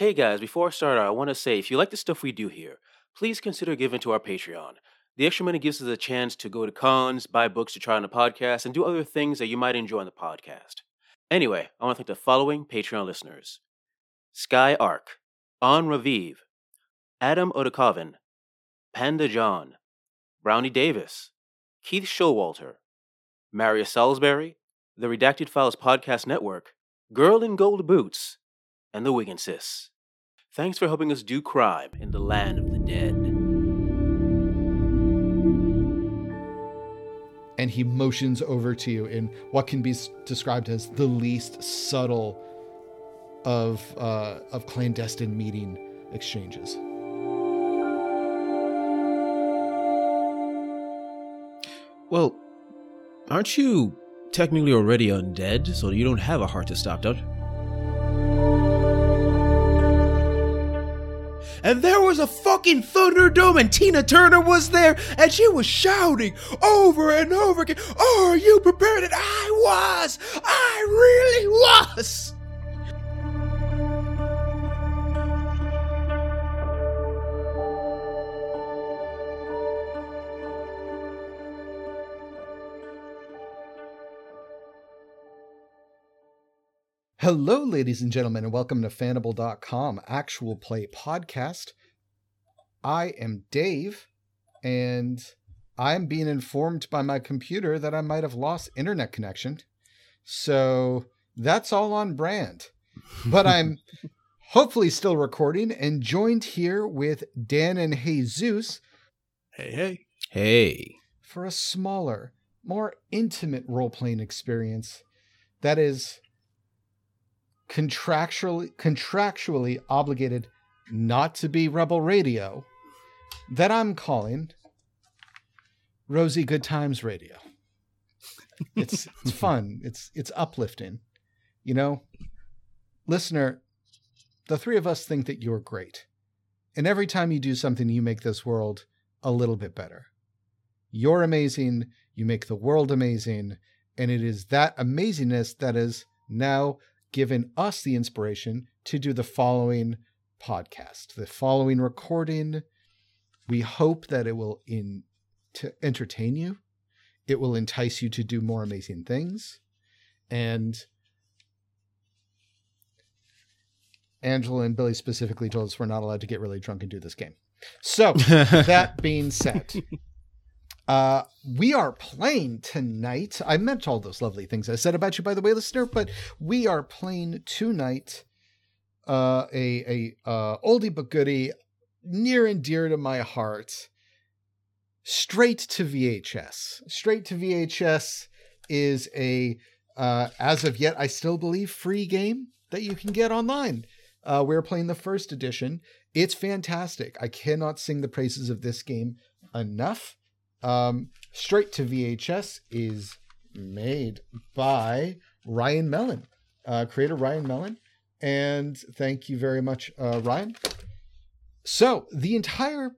Hey guys, before I start, I want to say if you like the stuff we do here, please consider giving to our Patreon. The extra money gives us a chance to go to cons, buy books to try on the podcast, and do other things that you might enjoy on the podcast. Anyway, I want to thank the following Patreon listeners Sky Ark, On Raviv, Adam Odakovin, Panda John, Brownie Davis, Keith Showalter, Maria Salisbury, the Redacted Files Podcast Network, Girl in Gold Boots, and the Wiggin Sis. Thanks for helping us do crime in the land of the dead. and he motions over to you in what can be described as the least subtle of uh, of clandestine meeting exchanges. Well, aren't you technically already undead, so you don't have a heart to stop, don't and there was a fucking Thunderdome, and Tina Turner was there, and she was shouting over and over again, Are you prepared? And I was! I really was! Hello, ladies and gentlemen, and welcome to Fanable.com Actual Play Podcast. I am Dave, and I'm being informed by my computer that I might have lost internet connection. So that's all on brand. But I'm hopefully still recording and joined here with Dan and Jesus Hey, hey. Hey. for a smaller, more intimate role playing experience that is contractually contractually obligated not to be Rebel Radio that I'm calling Rosie Good Times Radio. It's it's fun. It's it's uplifting. You know, listener, the three of us think that you're great. And every time you do something you make this world a little bit better. You're amazing. You make the world amazing. And it is that amazingness that is now given us the inspiration to do the following podcast, the following recording. We hope that it will in to entertain you. It will entice you to do more amazing things. And Angela and Billy specifically told us we're not allowed to get really drunk and do this game. So, that being said, uh, we are playing tonight. I meant all those lovely things I said about you, by the way, listener, but we are playing tonight uh, a a uh, oldie but goodie, near and dear to my heart. Straight to VHS. Straight to VHS is a, uh, as of yet, I still believe, free game that you can get online. Uh, we're playing the first edition. It's fantastic. I cannot sing the praises of this game enough. Um, Straight to VHS is made by Ryan Mellon, uh, creator Ryan Mellon. And thank you very much, uh, Ryan. So, the entire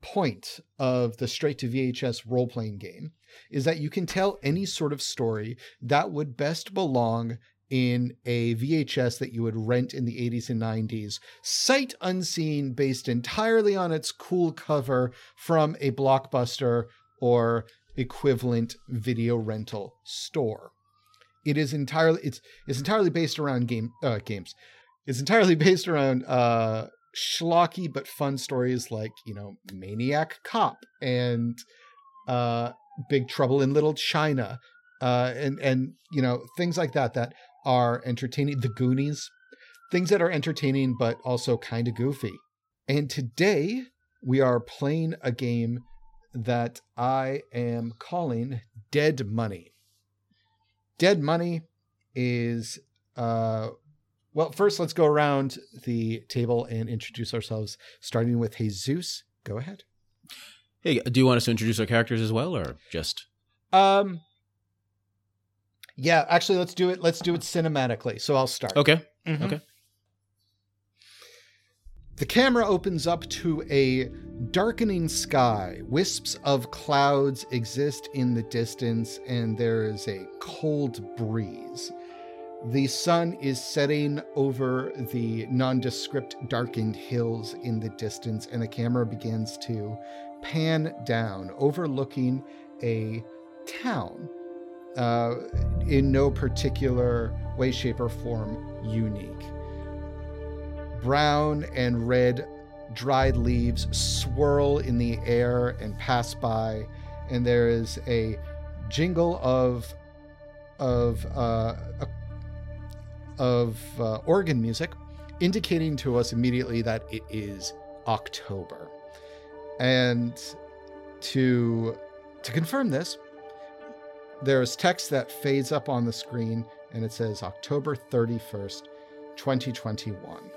point of the Straight to VHS role playing game is that you can tell any sort of story that would best belong in a VHS that you would rent in the 80s and 90s, sight unseen, based entirely on its cool cover from a blockbuster or equivalent video rental store. It is entirely it's it's entirely based around game uh, games. It's entirely based around uh, schlocky but fun stories like you know Maniac Cop and uh, Big Trouble in Little China, uh, and and you know things like that that are entertaining. The Goonies, things that are entertaining but also kind of goofy. And today we are playing a game that I am calling Dead Money. Dead Money is uh well, first let's go around the table and introduce ourselves, starting with Jesus. Go ahead. Hey, do you want us to introduce our characters as well, or just? Um Yeah, actually let's do it let's do it cinematically. So I'll start. Okay. Mhm. Okay. The camera opens up to a darkening sky. Wisps of clouds exist in the distance, and there is a cold breeze. The sun is setting over the nondescript darkened hills in the distance, and the camera begins to pan down, overlooking a town uh, in no particular way, shape, or form unique. Brown and red dried leaves swirl in the air and pass by, and there is a jingle of of uh, of uh, organ music, indicating to us immediately that it is October. And to to confirm this, there is text that fades up on the screen, and it says October thirty first, twenty twenty one.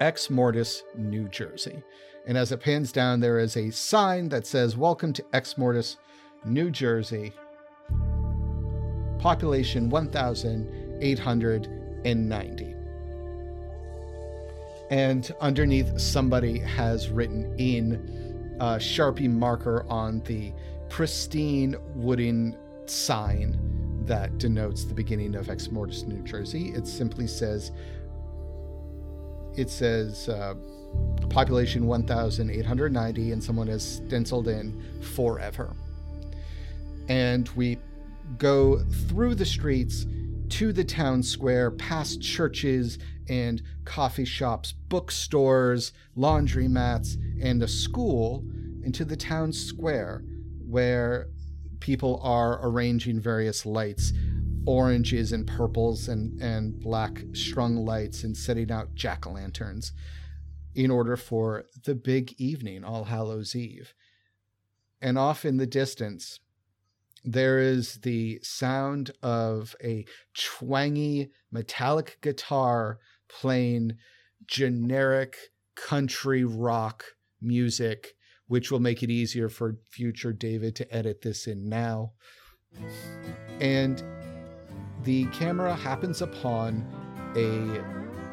Ex Mortis, New Jersey. And as it pans down, there is a sign that says, Welcome to Ex Mortis, New Jersey. Population 1,890. And underneath, somebody has written in a Sharpie marker on the pristine wooden sign that denotes the beginning of Ex Mortis, New Jersey. It simply says, it says uh, population 1,890, and someone has stenciled in forever. And we go through the streets to the town square, past churches and coffee shops, bookstores, laundromats, and a school, into the town square where people are arranging various lights oranges and purples and, and black strung lights and setting out jack o' lanterns in order for the big evening, All Hallows Eve. And off in the distance, there is the sound of a twangy metallic guitar playing generic country rock music, which will make it easier for future David to edit this in now. And the camera happens upon a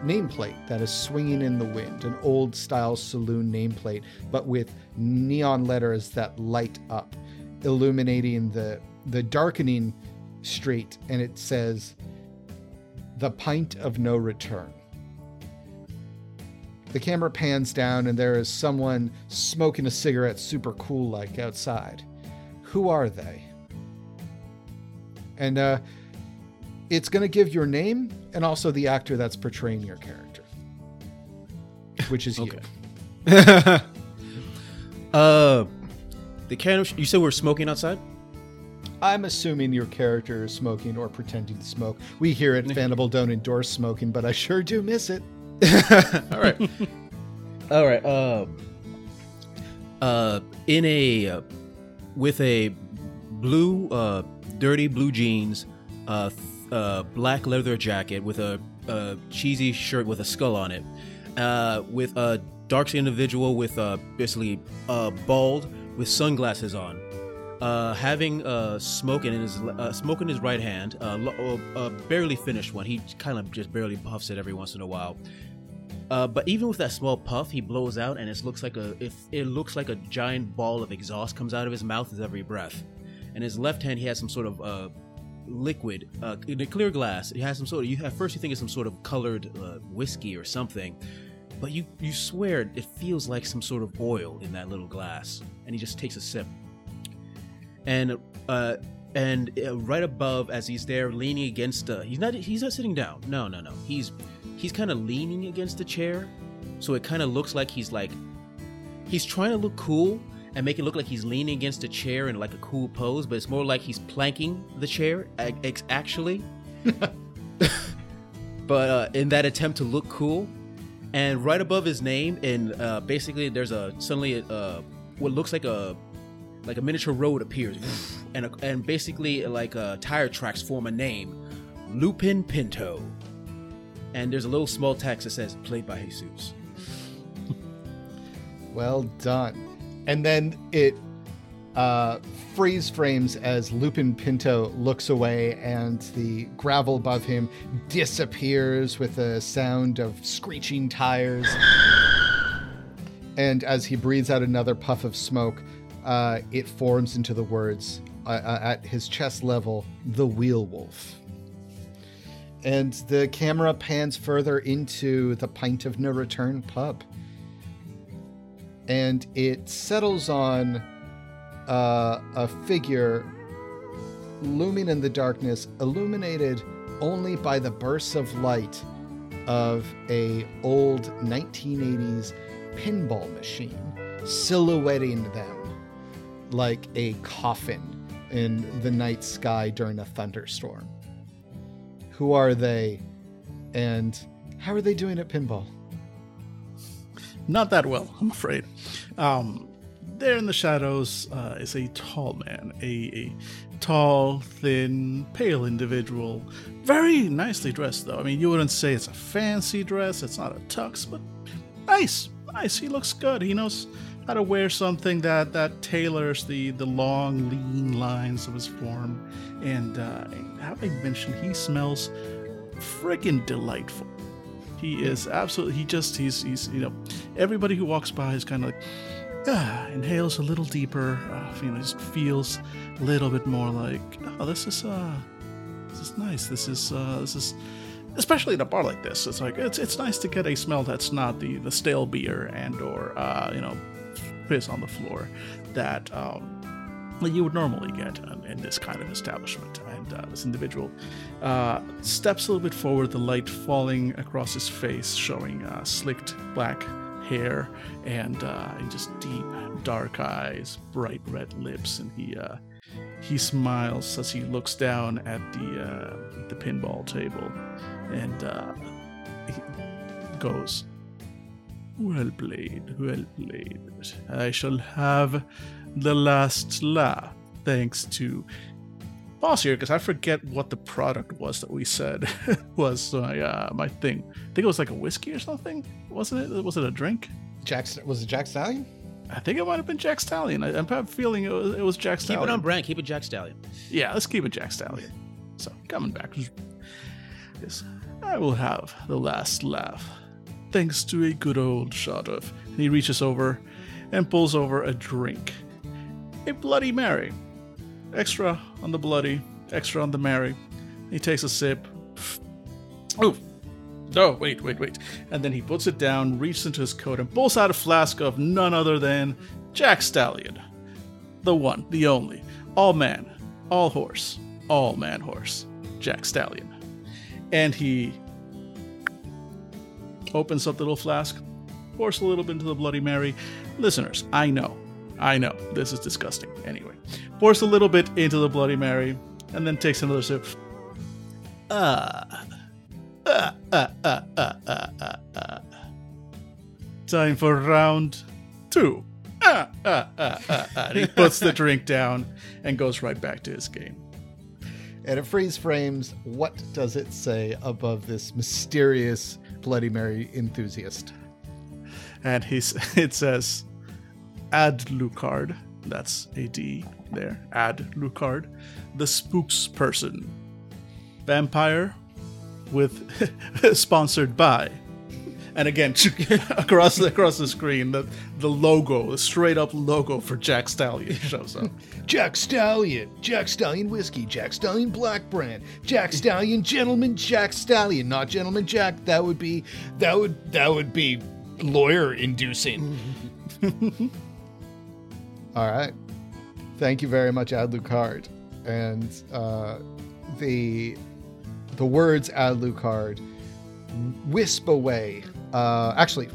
nameplate that is swinging in the wind, an old style saloon nameplate, but with neon letters that light up, illuminating the, the darkening street. And it says, The Pint of No Return. The camera pans down, and there is someone smoking a cigarette super cool like outside. Who are they? And uh, it's going to give your name and also the actor that's portraying your character, which is you. uh, the can you said we're smoking outside. I'm assuming your character is smoking or pretending to smoke. We here at Fanable don't endorse smoking, but I sure do miss it. All right. All right. Uh, uh, in a uh, with a blue, uh, dirty blue jeans, uh, th- uh, black leather jacket with a, a cheesy shirt with a skull on it, uh, with a dark skinned individual with uh, basically uh, bald with sunglasses on. Uh, having uh, smoke in his uh, smoke in his right hand, uh, uh, barely finished one. He kind of just barely puffs it every once in a while. Uh, but even with that small puff, he blows out, and it looks like a if it looks like a giant ball of exhaust comes out of his mouth with every breath. And his left hand, he has some sort of uh, liquid uh, in a clear glass. It has some sort of. You at first you think it's some sort of colored uh, whiskey or something, but you you swear it feels like some sort of oil in that little glass. And he just takes a sip, and uh, and right above as he's there leaning against he's not he's not sitting down. No no no. He's he's kind of leaning against the chair, so it kind of looks like he's like he's trying to look cool and make it look like he's leaning against a chair in like a cool pose, but it's more like he's planking the chair actually. but uh, in that attempt to look cool, and right above his name, and uh, basically there's a suddenly uh, what looks like a like a miniature road appears, and a, and basically like uh, tire tracks form a name, Lupin Pinto, and there's a little small text that says "played by Jesus." Well done. And then it uh, freeze frames as Lupin Pinto looks away and the gravel above him disappears with a sound of screeching tires. and as he breathes out another puff of smoke, uh, it forms into the words uh, uh, at his chest level, the Wheel Wolf. And the camera pans further into the Pint of No Return pub. And it settles on uh, a figure looming in the darkness, illuminated only by the bursts of light of a old 1980s pinball machine, silhouetting them like a coffin in the night sky during a thunderstorm. Who are they? And how are they doing at pinball? Not that well, I'm afraid. Um, there in the shadows uh, is a tall man, a, a tall, thin, pale individual. Very nicely dressed, though. I mean, you wouldn't say it's a fancy dress, it's not a tux, but nice, nice. He looks good. He knows how to wear something that, that tailors the, the long, lean lines of his form. And uh, having mentioned, he smells friggin' delightful. He is absolutely, he just, he's, he's, you know, everybody who walks by is kind of like, ah, inhales a little deeper, uh, you know, just feels a little bit more like, oh, this is, uh, this is nice. This is, uh, this is, especially in a bar like this. It's like it's it's nice to get a smell that's not the the stale beer and or uh, you know piss on the floor that um, that you would normally get in, in this kind of establishment. Uh, this individual uh, steps a little bit forward, the light falling across his face, showing uh, slicked black hair and, uh, and just deep dark eyes, bright red lips, and he uh, he smiles as he looks down at the uh, the pinball table, and he goes, "Well played, well played. I shall have." the last laugh, thanks to Boss here, because I forget what the product was that we said was my uh, my thing. I think it was like a whiskey or something, wasn't it? Was it a drink? Jack was it Jack Stallion? I think it might have been Jack Stallion. I, am feeling it was, it was Jack Stallion. Keep it on brand. Keep it Jack Stallion. Yeah, let's keep it Jack Stallion. So coming back, yes, I will have the last laugh, thanks to a good old shot of. And he reaches over and pulls over a drink a Bloody Mary. Extra on the bloody, extra on the merry. He takes a sip. Oh, no, wait, wait, wait. And then he puts it down, reaches into his coat, and pulls out a flask of none other than Jack Stallion. The one, the only. All man, all horse, all man horse. Jack Stallion. And he opens up the little flask, pours a little bit into the Bloody Mary. Listeners, I know I know, this is disgusting. Anyway, pours a little bit into the Bloody Mary and then takes another sip. Ah. Ah, ah, ah, ah, ah, ah, ah. Time for round two. Ah, ah, ah, ah, ah. And he puts the drink down and goes right back to his game. And it freeze frames. What does it say above this mysterious Bloody Mary enthusiast? And he's, it says, Adlucard, that's a D there, Ad Lucard, the spooksperson. Vampire with sponsored by. And again, across the, across the screen, the, the logo, the straight up logo for Jack Stallion shows up. Jack Stallion, Jack Stallion whiskey, Jack Stallion black brand, Jack Stallion gentleman Jack Stallion, not gentleman Jack. That would be that would that would be lawyer inducing. All right. Thank you very much, Adlucard. And uh, the the words Adlucard wisp away. Uh, actually,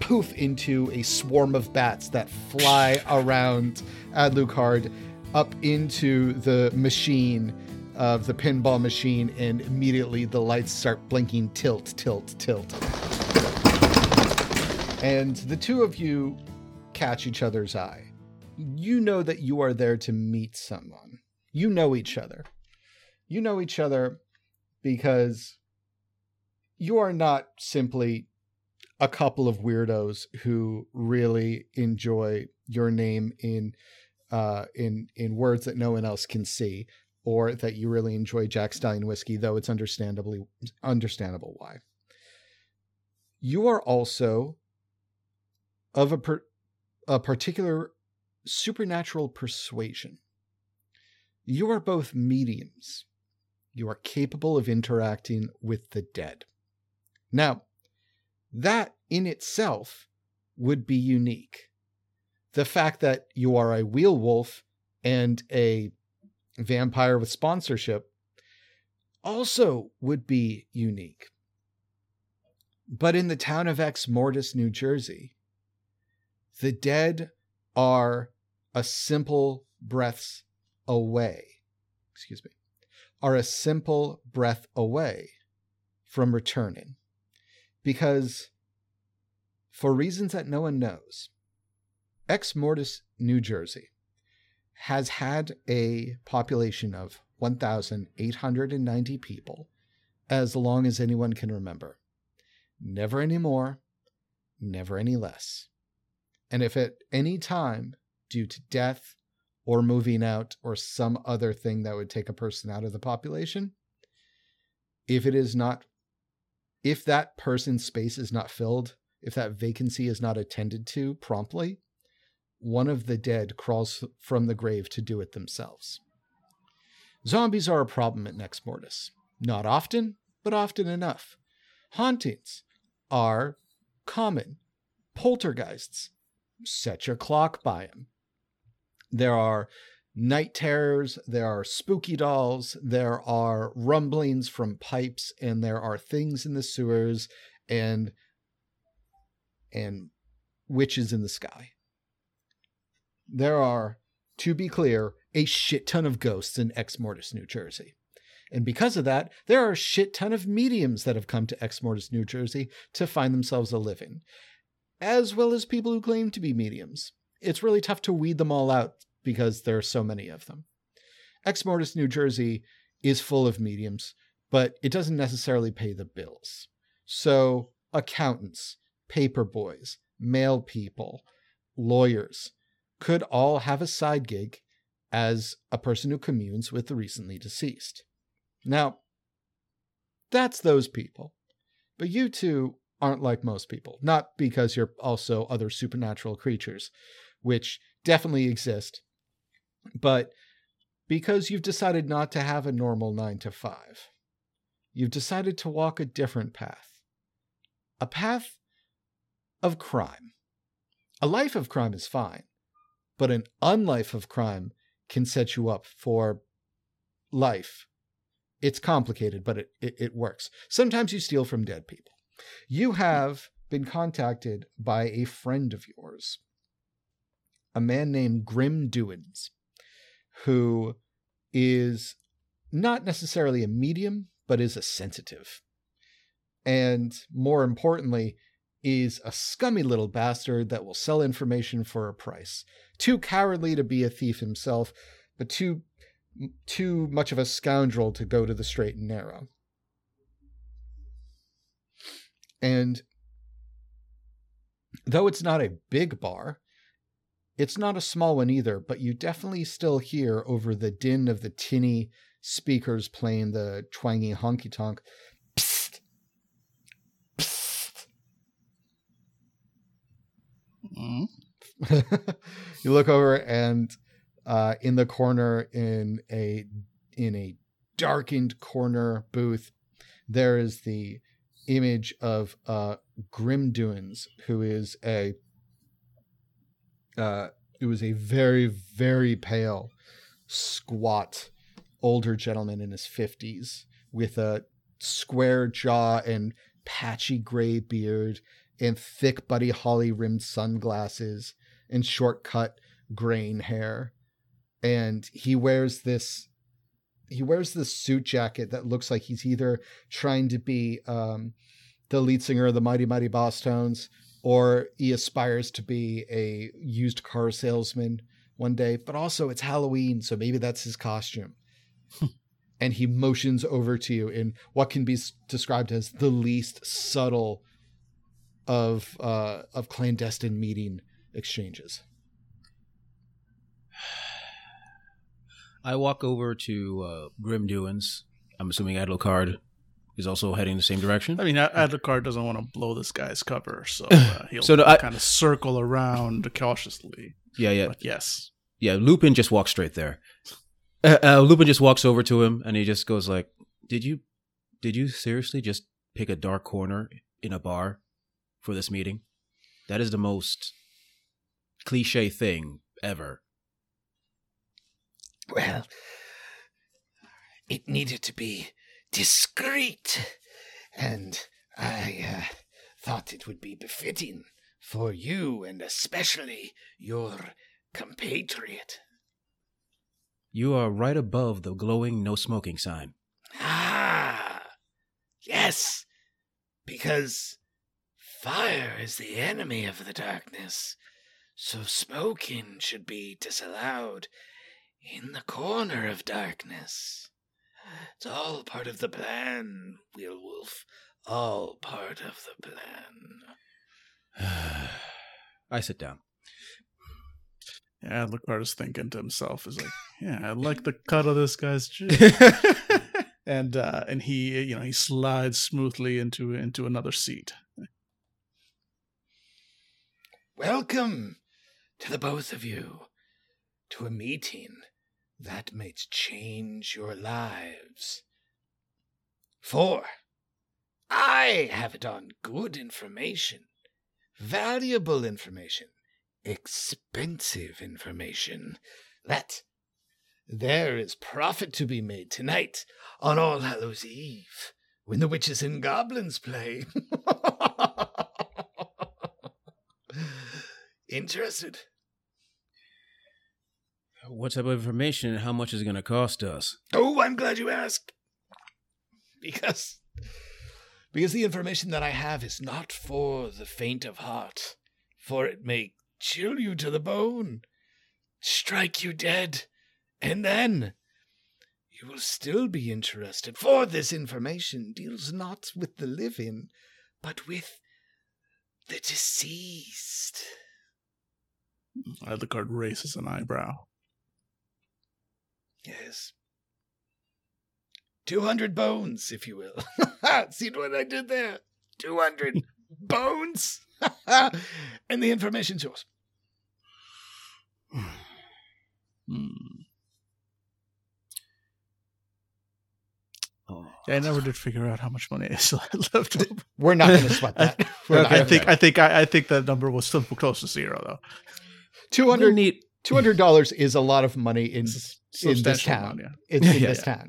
poof into a swarm of bats that fly around Adlucard up into the machine of the pinball machine, and immediately the lights start blinking tilt, tilt, tilt. And the two of you catch each other's eye you know that you are there to meet someone. You know each other. You know each other because you are not simply a couple of weirdos who really enjoy your name in uh, in in words that no one else can see, or that you really enjoy Jack Stallion whiskey, though it's understandably understandable why. You are also of a per, a particular supernatural persuasion. You are both mediums. You are capable of interacting with the dead. Now, that in itself would be unique. The fact that you are a wheel wolf and a vampire with sponsorship also would be unique. But in the town of Exmortis, New Jersey, the dead are a simple breaths away. Excuse me. Are a simple breath away from returning. Because for reasons that no one knows, Exmortis, New Jersey has had a population of 1,890 people as long as anyone can remember. Never any more, never any less. And if at any time, due to death or moving out or some other thing that would take a person out of the population, if it is not, if that person's space is not filled, if that vacancy is not attended to promptly, one of the dead crawls from the grave to do it themselves. Zombies are a problem at Nex Mortis. Not often, but often enough. Hauntings are common. Poltergeists, set your clock by them. There are night terrors, there are spooky dolls, there are rumblings from pipes, and there are things in the sewers and and witches in the sky. There are, to be clear, a shit ton of ghosts in Exmortis, New Jersey. And because of that, there are a shit ton of mediums that have come to Exmortis, New Jersey to find themselves a living, as well as people who claim to be mediums. It's really tough to weed them all out because there are so many of them. Exmortis, New Jersey is full of mediums, but it doesn't necessarily pay the bills. So, accountants, paper boys, mail people, lawyers could all have a side gig as a person who communes with the recently deceased. Now, that's those people. But you two aren't like most people, not because you're also other supernatural creatures, which definitely exist, but because you've decided not to have a normal nine to five. You've decided to walk a different path. A path of crime. A life of crime is fine, but an unlife of crime can set you up for life. It's complicated, but it, it, it works. Sometimes you steal from dead people. You have been contacted by a friend of yours, a man named Grim Doins, who is not necessarily a medium, but is a sensitive. And more importantly, is a scummy little bastard that will sell information for a price. Too cowardly to be a thief himself, but too too much of a scoundrel to go to the straight and narrow. And though it's not a big bar, it's not a small one either, but you definitely still hear over the din of the tinny speakers playing the twangy honky tonk. Psst, psst. Mm. you look over and uh, in the corner in a in a darkened corner booth there is the image of uh, Grim Doins, who is a uh, it was a very very pale, squat, older gentleman in his fifties with a square jaw and patchy gray beard and thick Buddy Holly rimmed sunglasses and short cut grain hair. And he wears this he wears this suit jacket that looks like he's either trying to be um, the lead singer of the Mighty Mighty Bosstones or he aspires to be a used car salesman one day. But also, it's Halloween, so maybe that's his costume. and he motions over to you in what can be described as the least subtle of uh, of clandestine meeting exchanges. I walk over to uh, Grim Doins. I'm assuming Adlucard is also heading the same direction. I mean, Adlucard doesn't want to blow this guy's cover, so uh, he'll So kind I- of circle around cautiously. Yeah, yeah, But yes, yeah. Lupin just walks straight there. Uh, uh, Lupin just walks over to him and he just goes like, Did you did you seriously just pick a dark corner in a bar for this meeting? That is the most cliche thing ever. Well, it needed to be discreet, and I uh, thought it would be befitting for you and especially your compatriot. You are right above the glowing no smoking sign. Ah, yes, because fire is the enemy of the darkness, so smoking should be disallowed in the corner of darkness. It's all part of the plan, Wheelwolf. All part of the plan. I sit down. Yeah, Lucard is thinking to himself, is like, yeah, I like the cut of this guy's chin. and uh, and he, you know, he slides smoothly into into another seat. Welcome to the both of you to a meeting that may change your lives. For I have it on good information, valuable information, expensive information, that there is profit to be made tonight on All Hallows Eve when the witches and goblins play. Interested? What type of information and how much is it going to cost us? Oh, I'm glad you asked. Because because the information that I have is not for the faint of heart, for it may chill you to the bone, strike you dead, and then you will still be interested, for this information deals not with the living, but with the deceased. Alucard raises an eyebrow. Yes. 200 bones, if you will. See what I did there? 200 bones? and the information's yours. Hmm. Oh. Yeah, I never did figure out how much money I still had left. over. We're not going to sweat that. We're I gonna- think I think I, I think that number was still close to zero though. two We'll need two hundred dollars is a lot of money in in this town. amount, yeah. It's in Yeah, this yeah. town.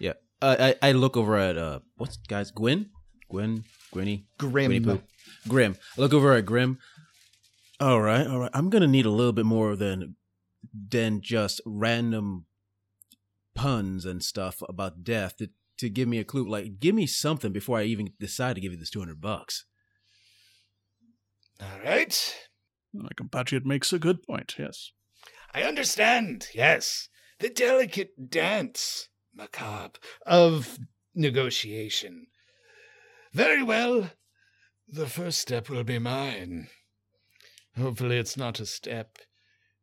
Yeah, uh, I I look over at uh what's guys Gwen Gwen Grinny Winnie grim. Pooh. Grim. I look over at Grim. All right, all right. I'm gonna need a little bit more than than just random puns and stuff about death to to give me a clue. Like, give me something before I even decide to give you this two hundred bucks. All right. My compatriot makes a good point. Yes. I understand. Yes. The delicate dance, macabre, of negotiation. Very well. The first step will be mine. Hopefully, it's not a step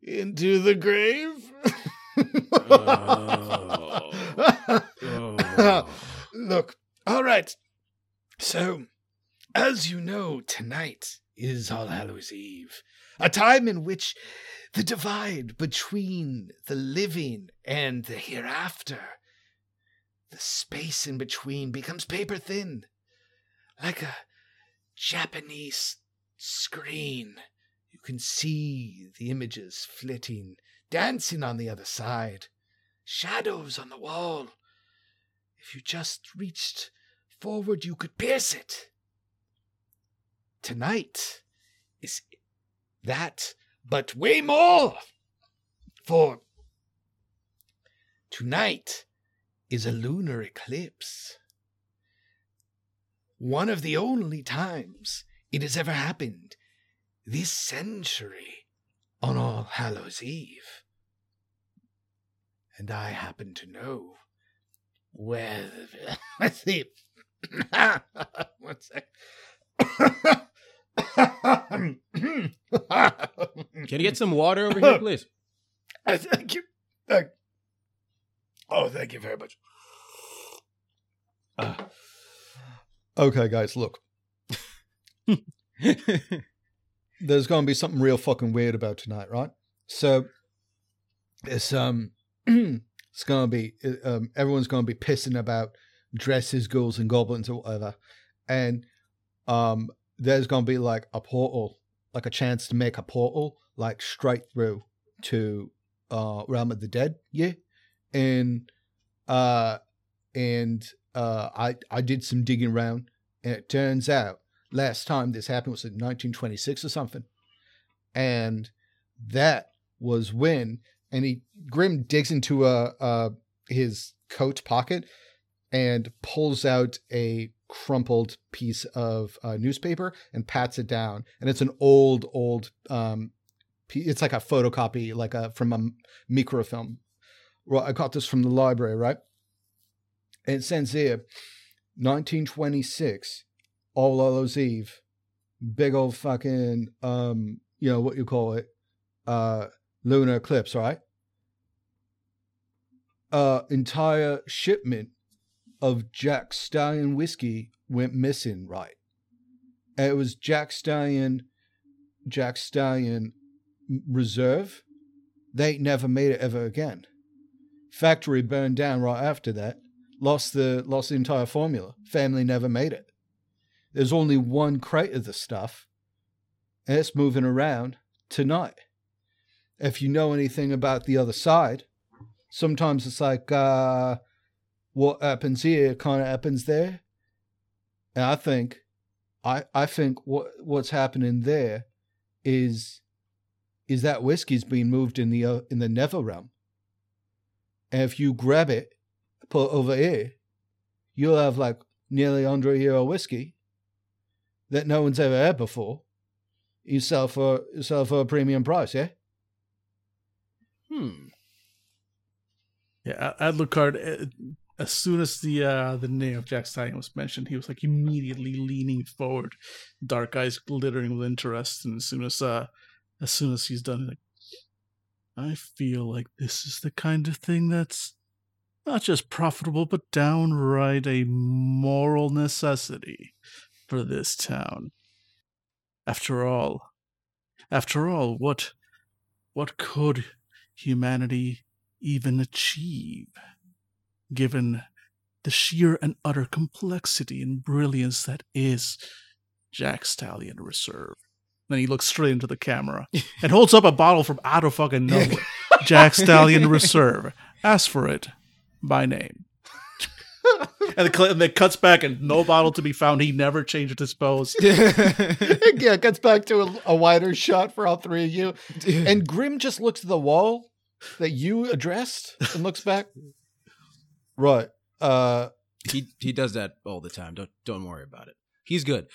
into the grave. Oh. Look, all right. So, as you know, tonight is All Hallows Eve, a time in which the divide between the living and the hereafter, the space in between becomes paper thin, like a Japanese screen. You can see the images flitting, dancing on the other side, shadows on the wall. If you just reached forward, you could pierce it. Tonight is that, but way more. For tonight is a lunar eclipse. One of the only times it has ever happened this century on All Hallows Eve. And I happen to know where the. Let's see. One sec. Can you get some water over here, please? Thank you. Thank- oh, thank you very much. Uh, Okay, guys, look. There's going to be something real fucking weird about tonight, right? So, it's um, it's going to be um, everyone's going to be pissing about dresses, ghouls and goblins or whatever, and um, there's gonna be like a portal, like a chance to make a portal, like straight through to uh realm of the dead. Yeah, and uh, and uh, I I did some digging around, and it turns out last time this happened was in 1926 or something, and that was when and he Grim digs into a, uh his coat pocket and pulls out a crumpled piece of uh, newspaper and pats it down, and it's an old old um, it's like a photocopy, like a from a microfilm. Well, I got this from the library, right? And it says here, 1926, All Hallows Eve, big old fucking um, you know what you call it, uh, lunar eclipse, right? Uh, entire shipment of Jack Stallion whiskey went missing, right? And it was Jack Stallion, Jack Stallion Reserve. They never made it ever again. Factory burned down right after that. Lost the lost the entire formula. Family never made it. There's only one crate of the stuff, and it's moving around tonight. If you know anything about the other side, sometimes it's like uh, what happens here kind of happens there. And I think, I I think what what's happening there is is that whiskey's being moved in the uh, in the Nether realm. And if you grab it, put it over here, you'll have like nearly a year of whiskey that no one's ever had before. You sell for you sell for a premium price, yeah. Hmm. Yeah, Adlucard. As soon as the uh, the name of Jack Stallion was mentioned, he was like immediately leaning forward, dark eyes glittering with interest. And as soon as uh, as soon as he's done, like, I feel like this is the kind of thing that's not just profitable, but downright a moral necessity for this town. After all, after all, what what could humanity even achieve, given the sheer and utter complexity and brilliance that is Jack Stallion Reserve? Then he looks straight into the camera and holds up a bottle from out of fucking nowhere. Jack Stallion Reserve. Ask for it by name. and, it, cl- and it cuts back and no bottle to be found. He never changed his pose. yeah, it gets back to a, a wider shot for all three of you. And Grim just looks at the wall that you addressed and looks back. Right. Uh He he does that all the time. Don't don't worry about it. He's good.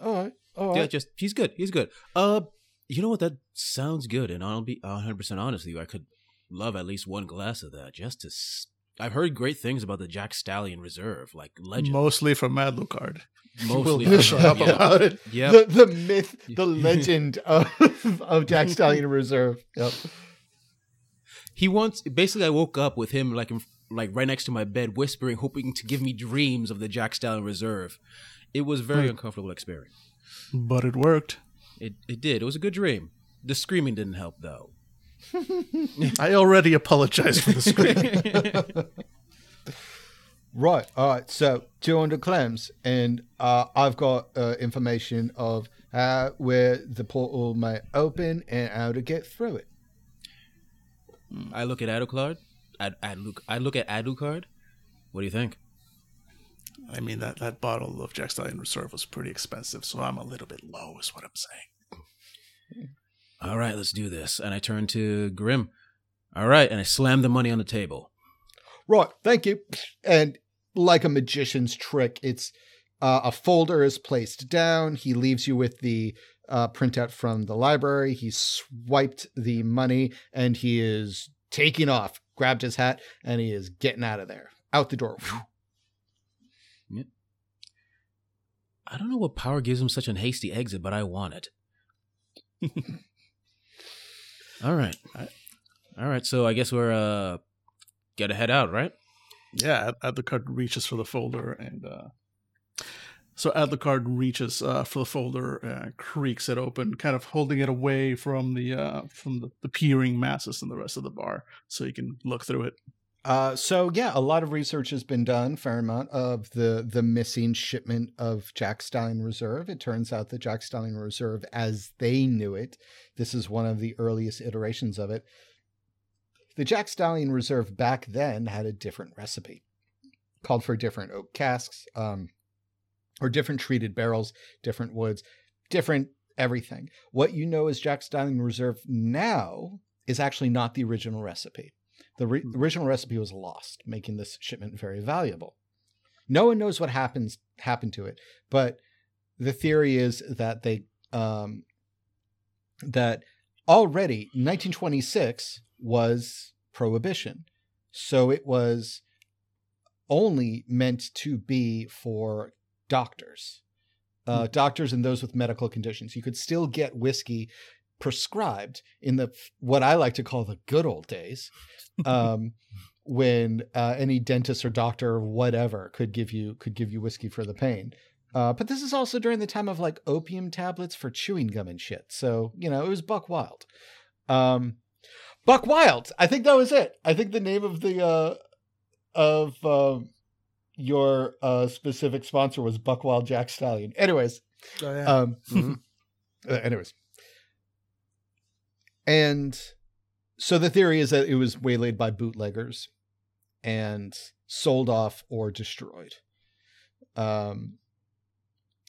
all right. All Yeah, just he's good. He's good. Uh, you know what? That sounds good, and I'll be 100 percent honest with you. I could love at least one glass of that just to. S- I've heard great things about the Jack Stallion Reserve, like legend. Mostly from Adlucard. Mostly, We'll I shut up yeah. about it. Yep. The the myth, the legend of of Jack Stallion Reserve. Yep. He wants. Basically, I woke up with him like in, like right next to my bed, whispering, hoping to give me dreams of the Jack Stallion Reserve. It was a very uncomfortable experience. But it worked. It it did. It was a good dream. The screaming didn't help though. I already apologized for the scream. Right. All right. So 200 clams, and uh, I've got uh, information of how where the portal may open and how to get through it. I look at Adlucard. Ad, Ad, look, I look at Adlucard. What do you think? I mean, that, that bottle of Jack Stallion Reserve was pretty expensive, so I'm a little bit low, is what I'm saying. All right, let's do this. And I turn to Grim. All right, and I slam the money on the table. Right. Thank you. And like a magician's trick, it's uh, a folder is placed down. He leaves you with the uh, printout from the library. He swiped the money and he is taking off. Grabbed his hat and he is getting out of there, out the door. I don't know what power gives him such an hasty exit, but I want it. All right. All right, so I guess we're uh gotta head out, right? Yeah, Ad- Adlucard reaches for the folder, and uh, so Adlucard reaches uh, for the folder, creaks it open, kind of holding it away from the uh, from the, the peering masses and the rest of the bar, so you can look through it. Uh, so yeah, a lot of research has been done, fair amount of the the missing shipment of Jack Stallion Reserve. It turns out that Jack Stallion Reserve, as they knew it, this is one of the earliest iterations of it. The Jack Stallion Reserve back then had a different recipe, called for different oak casks, um, or different treated barrels, different woods, different everything. What you know as Jack Stallion Reserve now is actually not the original recipe. The re- original recipe was lost, making this shipment very valuable. No one knows what happens happened to it, but the theory is that they um, that already 1926 was prohibition, so it was only meant to be for doctors, uh, doctors and those with medical conditions. You could still get whiskey prescribed in the what I like to call the good old days, um, when uh, any dentist or doctor or whatever could give you could give you whiskey for the pain. Uh, but this is also during the time of like opium tablets for chewing gum and shit. So you know it was Buck Wild. Um, Buck Wild. I think that was it. I think the name of the uh, of um, your uh, specific sponsor was Buckwild Jack Stallion. Anyways, Oh, yeah. um, Mhm. uh, anyways, and so the theory is that it was waylaid by bootleggers and sold off or destroyed. Um,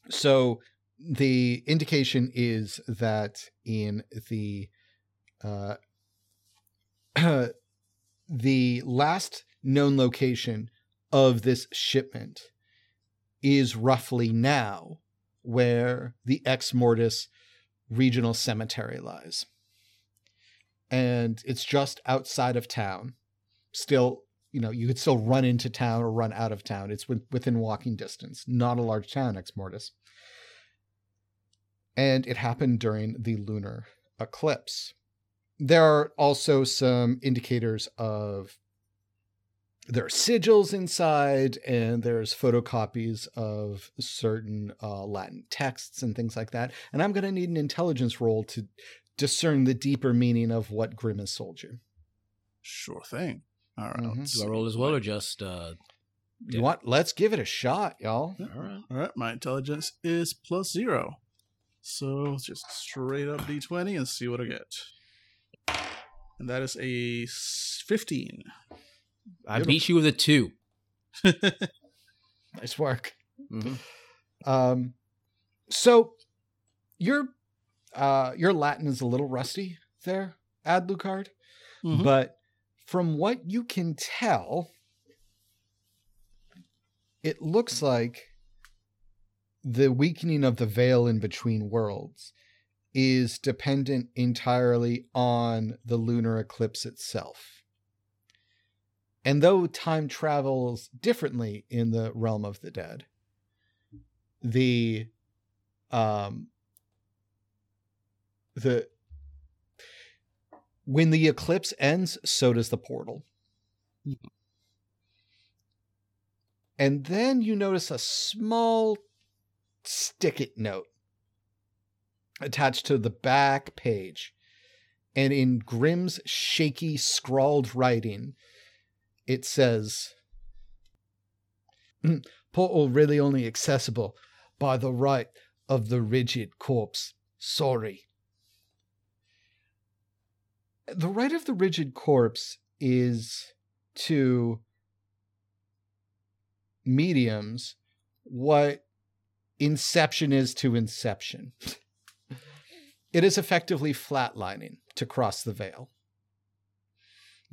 so the indication is that in the uh, the last known location of this shipment is roughly now where the Ex Mortis Regional Cemetery lies. And it's just outside of town. Still, you know, you could still run into town or run out of town. It's with, within walking distance. Not a large town, Ex Mortis. And it happened during the lunar eclipse. There are also some indicators of there are sigils inside and there's photocopies of certain uh, latin texts and things like that and i'm going to need an intelligence roll to discern the deeper meaning of what grimace sold you Sure thing. All right. Mhm. Do I roll as well or just uh you want let's give it a shot y'all all right. All right. My intelligence is plus zero. So just straight up d20 and see what I get. And that is a 15. I beat you with a two. nice work Mhm. um so your uh your latin is a little rusty there Adlucard Mhm. but from what you can tell it looks like the weakening of the veil in between worlds is dependent entirely on the lunar eclipse itself. And though time travels differently in the realm of the dead, the um the when the eclipse ends, so does the portal. And then you notice a small stick it note attached to the back page. And in Grim's shaky, scrawled writing, it says "Mm, Portal really only accessible by the rite of the rigid corpse. Sorry. The rite of the rigid corpse is to mediums what Inception is to Inception. it is effectively flatlining to cross the veil.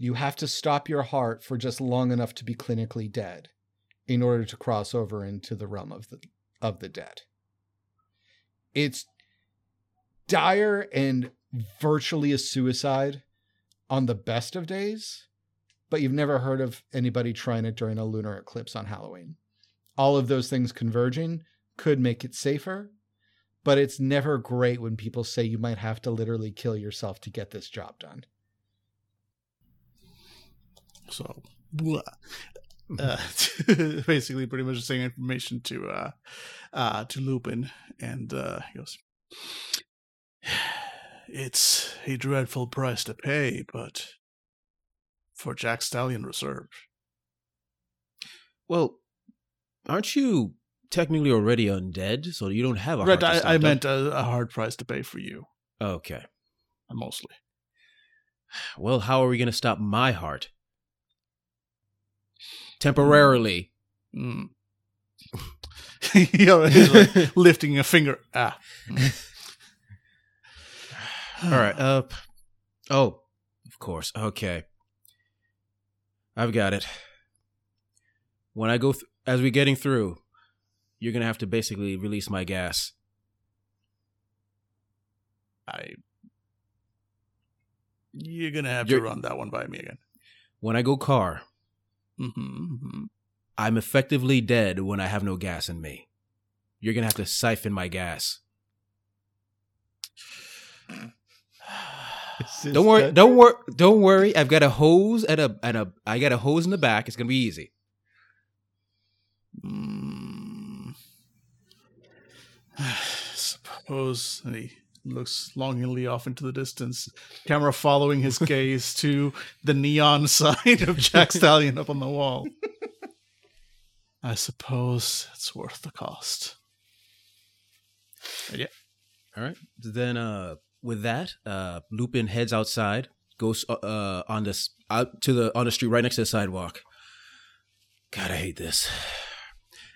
You have to stop your heart for just long enough to be clinically dead in order to cross over into the realm of the of the dead. It's dire and virtually a suicide on the best of days, but you've never heard of anybody trying it during a lunar eclipse on Halloween. All of those things converging could make it safer, but it's never great when people say you might have to literally kill yourself to get this job done. So, blah. Uh, basically, pretty much the same information to uh, uh, to Lupin, and uh, he goes, "It's a dreadful price to pay, but for Jack Stallion Reserve. Well, aren't you technically already undead, so you don't have a Right, I, I meant a, a hard price to pay for you, Okay. mostly. Well, how are we going to stop my heart? Temporarily. Mm. you know, he's like lifting a finger. Ah. All right. Uh. Oh, of course. Okay. I've got it. When I go th- as we're getting through, you're gonna have to basically release my gas. I. You're gonna have You're- to run that one by me again. When I go car, Mm-hmm, I'm effectively dead when I have no gas in me. You're gonna have to siphon my gas. Don't worry. Don't worry. Don't worry. I've got a hose and a and a. I got a hose in the back. It's gonna be easy. Mm. Suppose and he looks longingly off into the distance, camera following his gaze to the neon sign of Jack Stallion up on the wall. I suppose it's worth the cost. Yeah. All right. Then, uh, with that, uh, Lupin heads outside, goes uh, uh on this out to the on the street right next to the sidewalk. God, I hate this.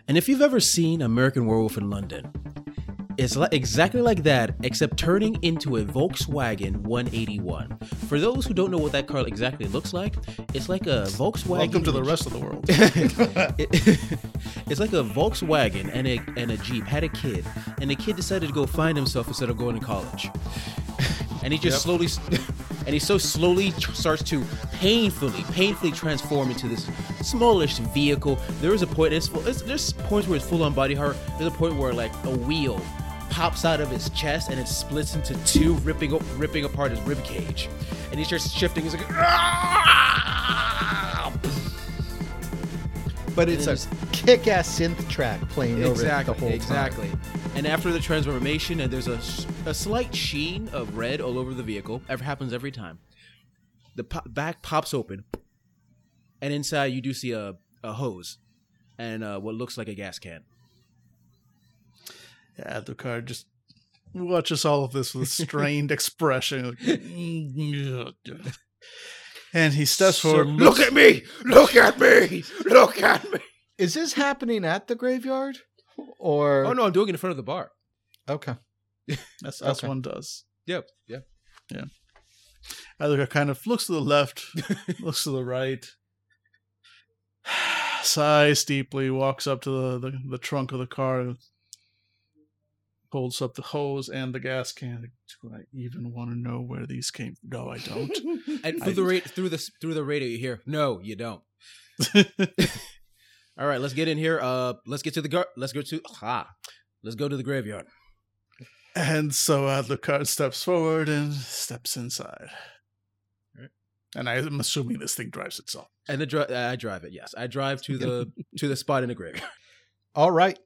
And if you've ever seen American Werewolf in London, it's like exactly like that, except turning into a Volkswagen 181. For those who don't know what that car exactly looks like, it's like a Volkswagen. Welcome to the rest of the world. It- it's like a Volkswagen and a and a Jeep had a kid, and the kid decided to go find himself instead of going to college. And he just slowly, and he so slowly tr- starts to painfully, painfully transform into this smallish vehicle. There is a point. It's, it's there's points where it's full on body horror. There's a point where like a wheel pops out of his chest and it splits into two, ripping ripping apart his rib cage. And he starts shifting. He's like, "Ah!" But it's a kick-ass synth track playing exactly, over the whole exactly. And after the transformation, and there's a, a slight sheen of red all over the vehicle. Ever happens every time. The po- back pops open, and inside you do see a, a hose and uh, what looks like a gas can. Yeah, the car just watches all of this with a strained expression. like, "Mm, and he steps forward. Look at me! Look at me! Look at me! Is this happening at the graveyard? Or Oh no, I'm doing it in front of the bar. Okay. That's, that's Okay. one does. Yep, yep. Edgar kind of looks to the left, looks to the right, sighs deeply, walks up to the, the, the trunk of the car, holds up the hose and the gas can. Do I even want to know where these came from? No, I don't. And through the ra- through the through the radio, you hear, "No, you don't." All right, let's get in here. Uh, let's get to the gar- Let's go to ha. Let's go to the graveyard. and so Adlucard steps forward and steps inside. Right. And I'm assuming this thing drives itself. And the dri- I drive it. Yes, I drive to the to the spot in the graveyard. All right.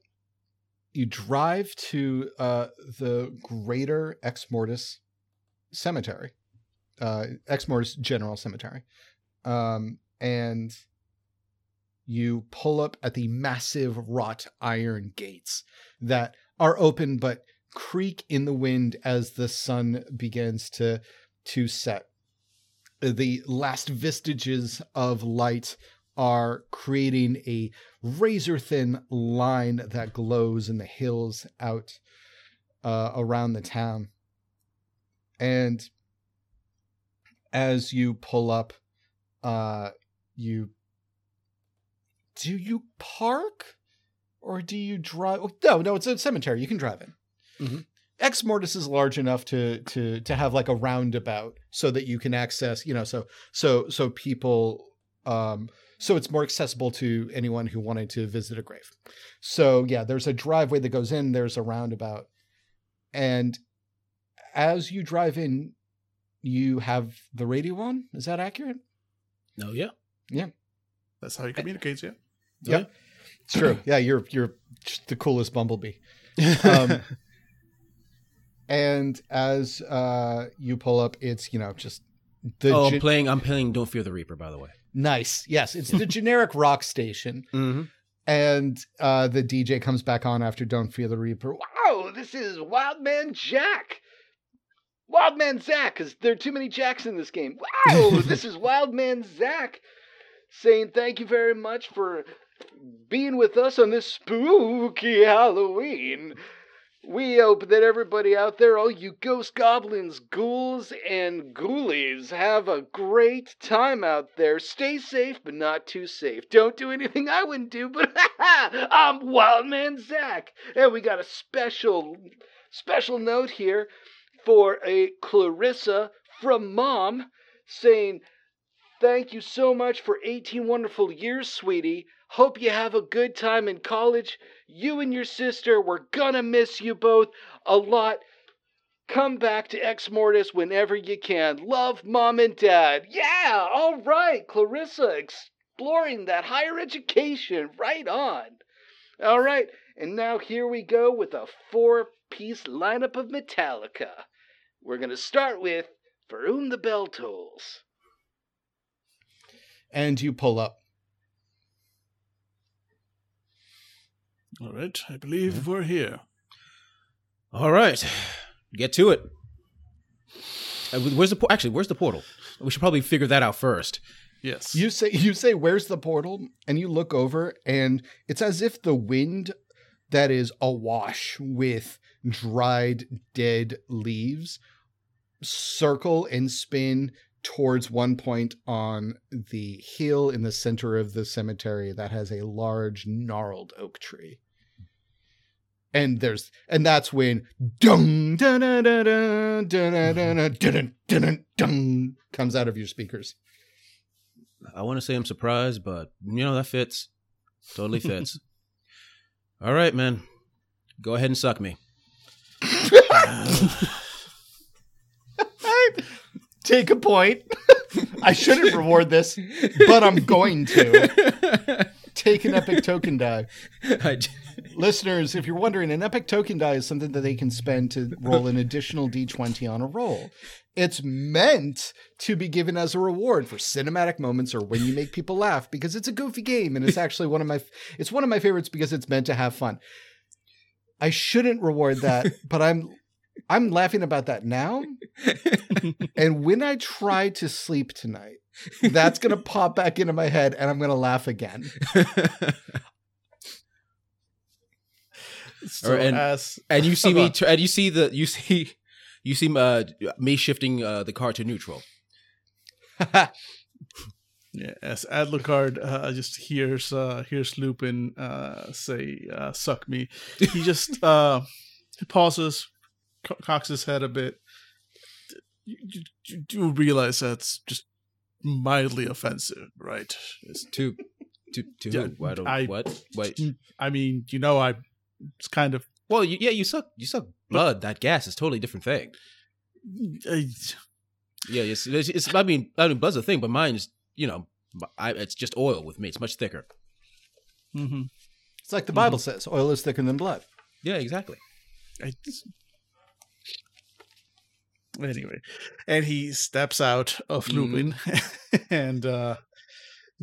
You drive to uh, the Greater Ex Mortis Cemetery, uh, Ex Mortis General Cemetery, um, and you pull up at the massive wrought iron gates that are open but creak in the wind as the sun begins to to set. The last vestiges of light are creating a razor thin line that glows in the hills out uh, around the town. And as you pull up, uh, you do you park or do you drive? oh, No, no, it's a cemetery. You can drive in. Mhm. Ex Mortis is large enough to to to have like a roundabout so that you can access, you know, so so so people um so it's more accessible to anyone who wanted to visit a grave. So yeah, there's a driveway that goes in, there's a roundabout. And as you drive in, you have the radio on. Is that accurate? No, yeah. Yeah. That's how he communicates, yeah. Yeah. It's true. Yeah, you're you're just the coolest bumblebee. Um, and as uh, you pull up, it's you know just The oh, I'm playing. I'm playing. Don't fear the Reaper. By the way. Nice. Yes, it's the generic rock station. Mm-hmm. And uh, the DJ comes back on after Don't Fear the Reaper. Wow, this is Wildman Jack. Wildman Zach, because there are too many Jacks in this game. Wow, this is Wildman Zach saying thank you very much for being with us on this spooky Halloween. We hope that everybody out there, all you ghost goblins, ghouls, and ghoulies, have a great time out there. Stay safe, but not too safe. Don't do anything I wouldn't do, but I'm Wildman Zach. And we got a special, special note here for a Clarissa from Mom saying, Thank you so much for 18 wonderful years, sweetie. Hope you have a good time in college. You and your sister, we're gonna miss you both a lot. Come back to Ex Mortis whenever you can. Love, Mom and Dad. Yeah, all right, Clarissa, exploring that higher education. Right on. All right, and now here we go with a four piece lineup of Metallica. We're gonna start with For Whom the Bell Tolls. And you pull up. All right, I believe we're here. All right, get to it. Uh, Where's the por- actually? Where's the portal? We should probably figure that out first. Yes. You say you say where's the portal and you look over and it's as if the wind that is awash with dried dead leaves circle and spin towards one point on the hill in the center of the cemetery that has a large gnarled oak tree. And there's and that's when dung dun dun dun dun dun dun dun dun dun comes out of your speakers. I want to say I'm surprised, but you know that fits. Totally fits. All right, man. Go ahead and suck me. Take a point. I shouldn't reward this, but I'm going to. Take an epic token die. Listeners, if you're wondering, an epic token die is something that they can spend to roll an additional d20 on a roll. It's meant to be given as a reward for cinematic moments or when you make people laugh because it's a goofy game and it's actually one of my it's one of my favorites because it's meant to have fun. I shouldn't reward that, but I'm I'm laughing about that now. and when I try to sleep tonight, that's going to pop back into my head and I'm going to laugh again. So and- as and you see me, on. tr- and you see the you see you see uh, me shifting uh, the car to neutral. Yeah, as Adlucard uh, just hears uh, hears Lupin uh, say uh, "suck me," he just uh, pauses, co- cocks his head a bit. You, you, you do realize that's just mildly offensive, right? It's- too, too, too. Yeah, who? I don't what wait. I mean, you know, I it's kind of Well, you, yeah, you suck you suck blood. That gas is totally different thing. I, Yeah, it's, it's, it's I mean I mean blood's a thing, but mine is you know I, it's just oil with me. It's much thicker. mhm. It's like the Bible says, oil is thicker than blood. Yeah, exactly. I anyway, and he steps out of Lupin and uh,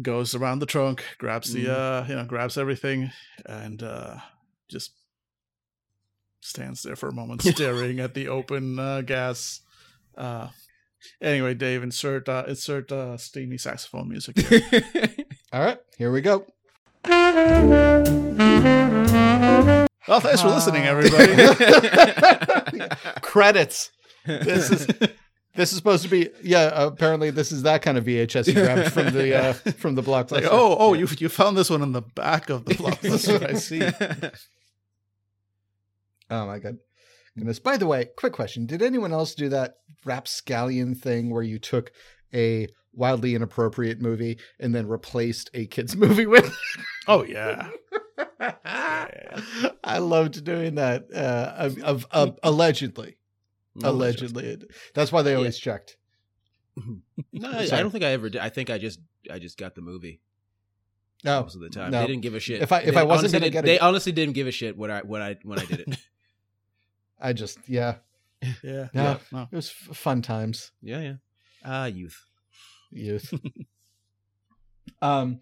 goes around the trunk, grabs the uh, you know, grabs everything, and uh, just stands there for a moment, staring at the open uh, gas. Uh, anyway, Dave, insert uh, insert uh, steamy saxophone music. Here. All right, here we go. well, thanks for listening, everybody. Credits. This is this is supposed to be yeah. Apparently, this is that kind of VHS you grabbed from the uh, from the blockbuster. like, oh, oh, you you found this one in the back of the blockbuster. I see. Oh my god. Goodness. By the way, quick question. Did anyone else do that rapscallion thing where you took a wildly inappropriate movie and then replaced a kids movie with it? Oh yeah. I loved doing that. Uh, of, of, of allegedly, allegedly. That's why they always checked. No, I, I don't think I ever did. I think I just I just got the movie No, most of the time. no. They didn't give a shit. If I- if They I wasn't honestly gonna didn't- get a- they honestly didn't give a shit when I when I when I did it. I just yeah, Yeah. Yeah. No. it was f- fun times. yeah, yeah. Ah, youth. youth. um,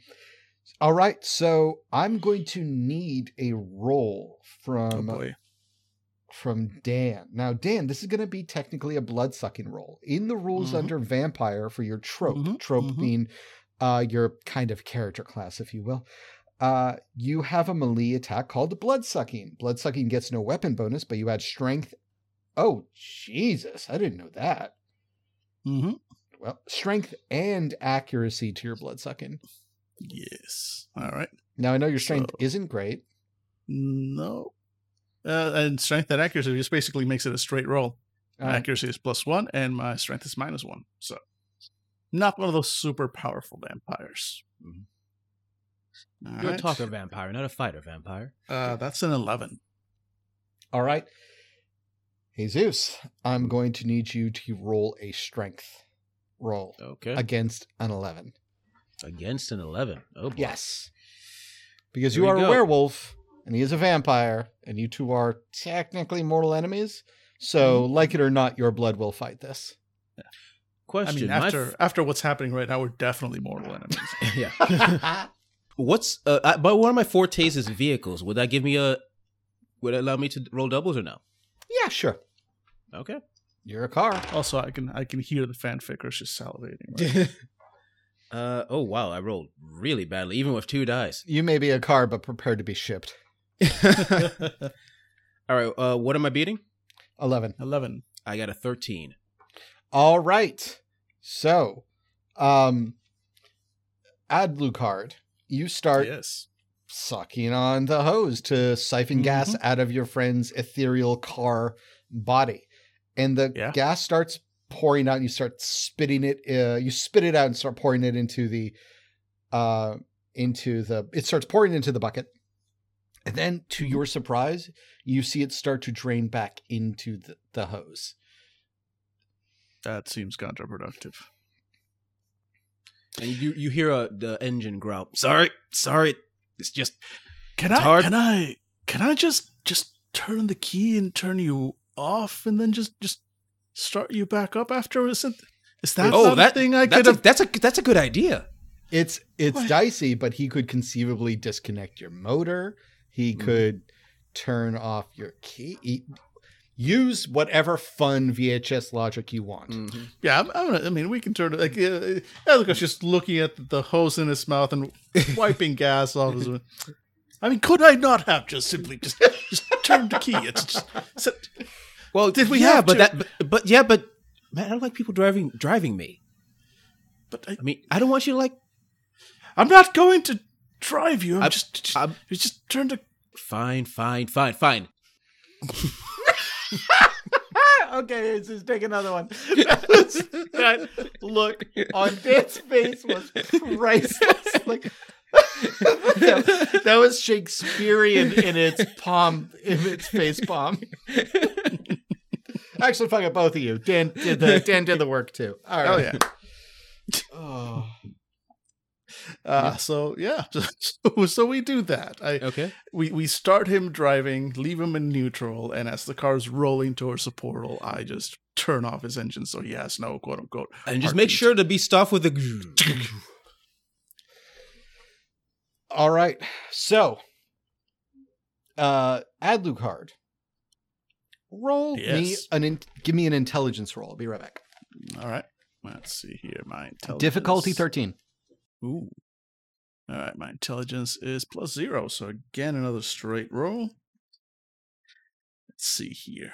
all right. So I'm going to need a roll Oh from boy. From Dan. Now, Dan, this is going to be technically a blood sucking roll. In the rules Mhm. under vampire for your trope, Mhm, trope mhm. being uh, your kind of character class, if you will. Uh, you have a melee attack called blood sucking. Blood sucking gets no weapon bonus, but you add strength. Oh, Jesus. I didn't know that. Mm-hmm. Well, strength and accuracy to your blood sucking. Yes. All right. Now, I know your strength So- isn't great. No. Uh, and strength and accuracy just basically makes it a straight roll. Uh, accuracy is plus one, and my strength is minus one. So, not one of those super powerful vampires. Mhm. You're a talker vampire, not a fighter vampire. Uh, that's an eleven. all right. Hey Zeus, I'm going to need you to roll a strength roll Okay. against an 11. Against an 11. Oh, boy. Yes. Because Here you are a werewolf and he is a vampire, and you two are technically mortal enemies. So, Mm-hmm. like it or not, your blood will fight this. Question. I mean, after f- after what's happening right now, we're definitely mortal enemies. yeah. What's uh? I, but one of my fortes is vehicles. Would that give me a? Would it allow me to roll doubles or no? yeah, sure. Okay. You're a car. also, I can I can hear the fanfickers just salivating. Right? Uh oh wow! I rolled really badly, even with two dice. You may be a car, but prepared to be shipped. All right. Uh, what am I beating? 11. Eleven. I got a thirteen. All right. So, um, Adlucard, you start Yes. sucking on the hose to siphon gas Mm-hmm. out of your friend's ethereal car body. And the Yeah. gas starts pouring out and you start spitting it uh, you spit it out and start pouring it into the uh into the it starts pouring into the bucket. And then to your surprise, you see it start to drain back into the, the hose. That seems counterproductive. And you you hear uh, the engine growl. Sorry, sorry. It's just Can It's I hard. can I can I just just turn the key and turn you off and then just just start you back up after is it is that oh that thing I could a, have that's a that's a good idea. It's it's What? dicey, but he could conceivably disconnect your motor. He Mhm. could turn off your key. use whatever fun VHS logic you want. Mhm. Yeah, I'm, I'm I mean, we can turn it like uh, Elga's just looking at the hose in his mouth and wiping gas off his. I mean, could I not have just simply just just turned the key? It's just so, Well, Did we yeah, have but to- that but, but yeah, but man, I don't like people driving driving me. but I, I mean, I don't want you to like. I'm not going to drive you. I'm I- just just, I'm- just turn to. Fine, fine, fine, fine. okay, let's just take another one. that look on Dan's face was priceless. Like that, that was Shakespearean in its palm, in its face palm. Actually, fuck it, both of you. Dan did the Dan did the work too. All oh, right. Oh yeah. Oh. Uh, So yeah, so, so we do that. I Okay. we we start him driving, leave him in neutral, and as the car's rolling towards the portal, I just turn off his engine so he has no quote unquote. And just make sure to be stuffed with the. All right. So, uh, Adlucard, roll me an in- give me an intelligence roll. I'll be right back. All right. Let's see here. My intelligence. Difficulty thirteen. Ooh. All right. My intelligence is plus zero. So again, another straight roll. Let's see here.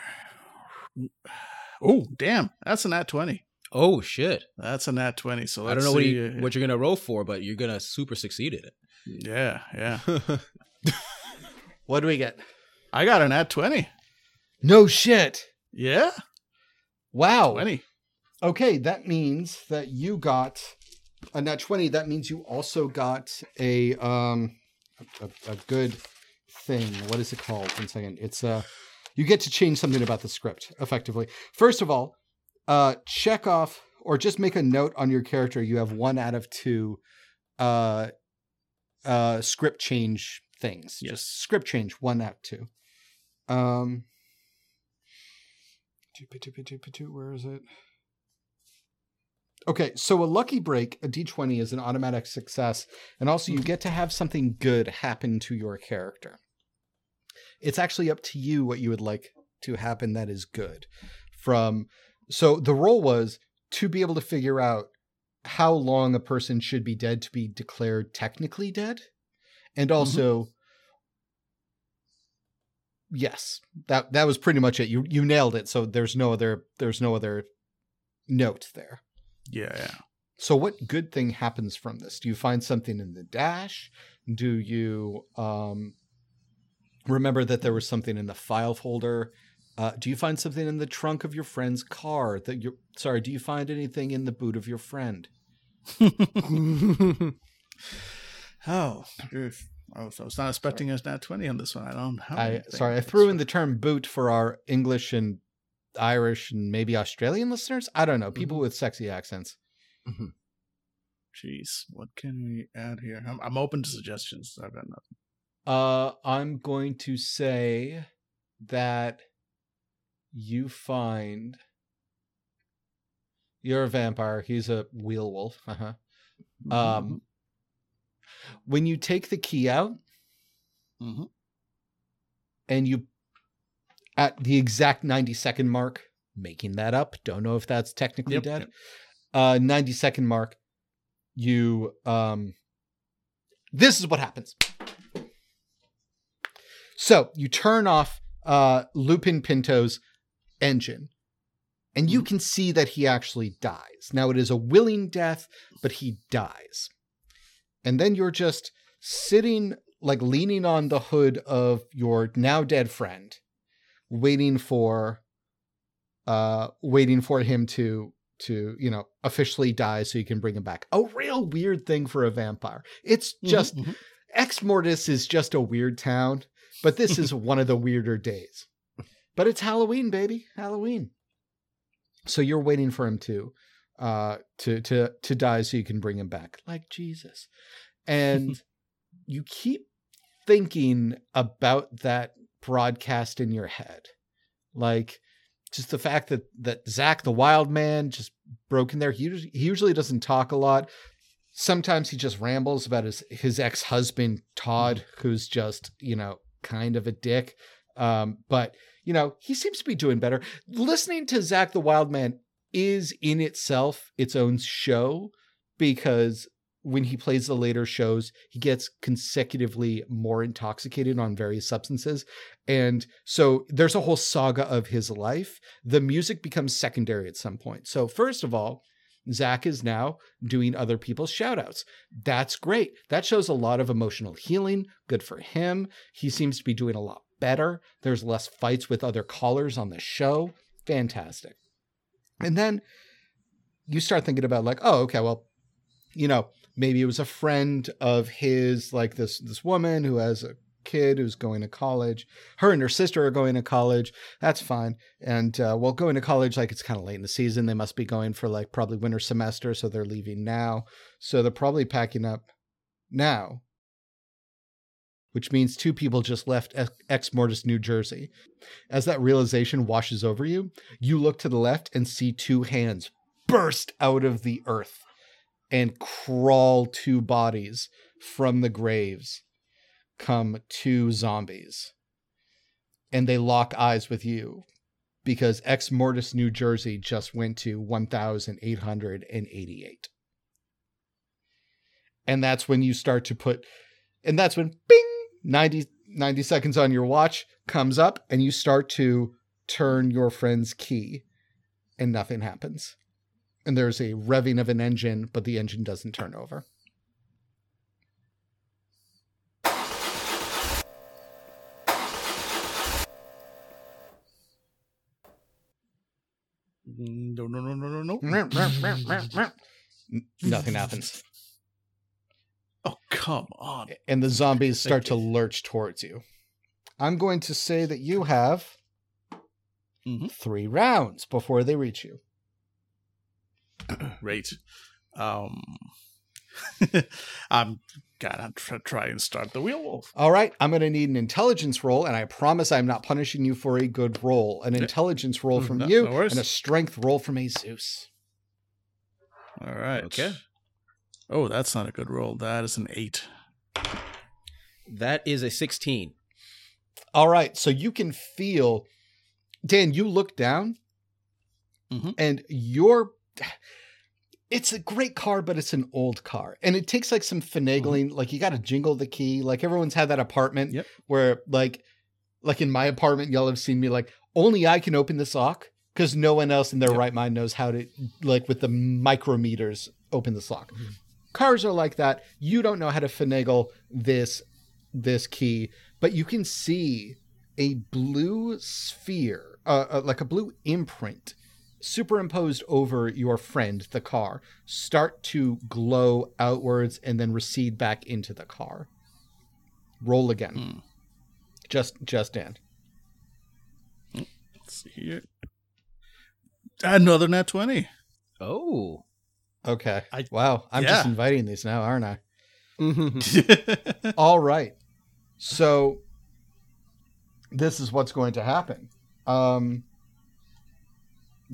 Oh, damn. That's a nat 20. Oh shit! That's a nat 20. So I don't know what you, what you're gonna roll for, but you're gonna super succeed at it. Yeah, yeah. What do we get? I got a nat 20. No shit. Yeah. Wow. 20. Okay, that means that you got a nat twenty. That means you also got a um a, a good thing. What is it called? One second. It's uh you get to change something about the script effectively. First of all, uh check off or just make a note on your character. You have one out of two uh uh script change things. Yes. Just script change one out of two. Um Where is it? Okay, so a lucky break, a d20 is an automatic success, and also you get to have something good happen to your character. It's actually up to you what you would like to happen that is good. From so the role was to be able to figure out how long a person should be dead to be declared technically dead, and mm-hmm. also yes, that that was pretty much it. You you nailed it. So there's no other there's no other note there. Yeah, yeah. So what good thing happens from this? Do you find something in the dash? Do you um remember that there was something in the file folder? Uh, do you find something in the trunk of your friend's car that you sorry, do you find anything in the boot of your friend? Oh, oof. Oh, so I was not expecting us nat 20 on this one. I don't have I anything. sorry, I threw in the term boot for our English and Irish and maybe Australian listeners. I don't know, people with sexy accents. Jeez, what can we add here? I'm, I'm open to suggestions. I've got nothing. Uh, I'm going to say that you find you're a vampire. He's a wheel wolf. Uh-huh. Um, when you take the key out Mhm. and you at the exact 90 second mark, making that up, don't know if that's technically Yep, dead. yep. Uh, 90 second mark, you um, this is what happens. So you turn off uh, Lupin Pinto's engine, and you can see that he actually dies. Now it is a willing death, but he dies. And then you're just sitting, like leaning on the hood of your now dead friend, waiting for, uh, waiting for him to to you know officially die so you can bring him back. A real weird thing for a vampire. It's just Mhm, mhm. Ex Mortis is just a weird town, but this is one of the weirder days. But it's Halloween, baby, Halloween. So you're waiting for him to, uh, to to to die so you can bring him back, like Jesus, and you keep thinking about that broadcast in your head, like just the fact that that Zach the Wild Man just broke in there. He usually, he usually doesn't talk a lot. Sometimes he just rambles about his his ex-husband Todd who's just you know kind of a dick. Um but you know he seems to be doing better. Listening to Zach the Wild Man is in itself its own show because when he plays the later shows he gets consecutively more intoxicated on various substances and so there's a whole saga of his life the music becomes secondary at some point so first of all Zach is now doing other people's shout outs. That's great. That shows a lot of emotional healing. Good for him. He seems to be doing a lot better. There's less fights with other callers on the show. Fantastic. And then you start thinking about like, oh, okay, well, you know, maybe it was a friend of his, like this this woman who has a kid who's going to college. Her and her sister are going to college. That's fine. And uh, well, going to college, like it's kind of late in the season. They must be going for like probably winter semester, so they're leaving now. So they're probably packing up now, which means two people just left Ex- Mortis, New Jersey. As that realization washes over you, you look to the left and see two hands burst out of the earth and crawl two bodies from the graves come two zombies and they lock eyes with you because Ex Mortis New Jersey just went to 1,888. And that's when you start to put, and that's when bing, 90, 90 seconds on your watch comes up and you start to turn your friend's key and nothing happens. And there's a revving of an engine, but the engine doesn't turn over. No, no, no, no, no, no. Nothing happens. Oh, come on. and the zombies start to lurch towards you. I'm going to say that you have Mhm. three rounds before they reach you. Great. Um, I'm gonna try, try and start the wheel wolf. All right, I'm going to need an intelligence roll, and I promise I'm not punishing you for a good roll. An intelligence roll Mm, from no- you no and a strength roll from Jesus. All right. Okay. Oh, that's not a good roll. That is an eight. That is a 16. All right, so you can feel, Dan. You look down, Mhm. and you're. It's a great car, but it's an old car, and it takes like some finagling. Like you got to jingle the key. Like everyone's had that apartment Yep. where, like, like in my apartment, y'all have seen me like only I can open this lock because no one else in their Yep. right mind knows how to like with the micrometers open this lock. Cars are like that. You don't know how to finagle this this key, but you can see a blue sphere, uh, uh, like a blue imprint, superimposed over your friend, the car, start to glow outwards and then recede back into the car. Roll again. Hmm. Just, just Dan. Let's see here. Another nat 20. Oh. Okay. I- wow. I'm just inviting these now, aren't I? Mm-hmm. All right. So this is what's going to happen. Um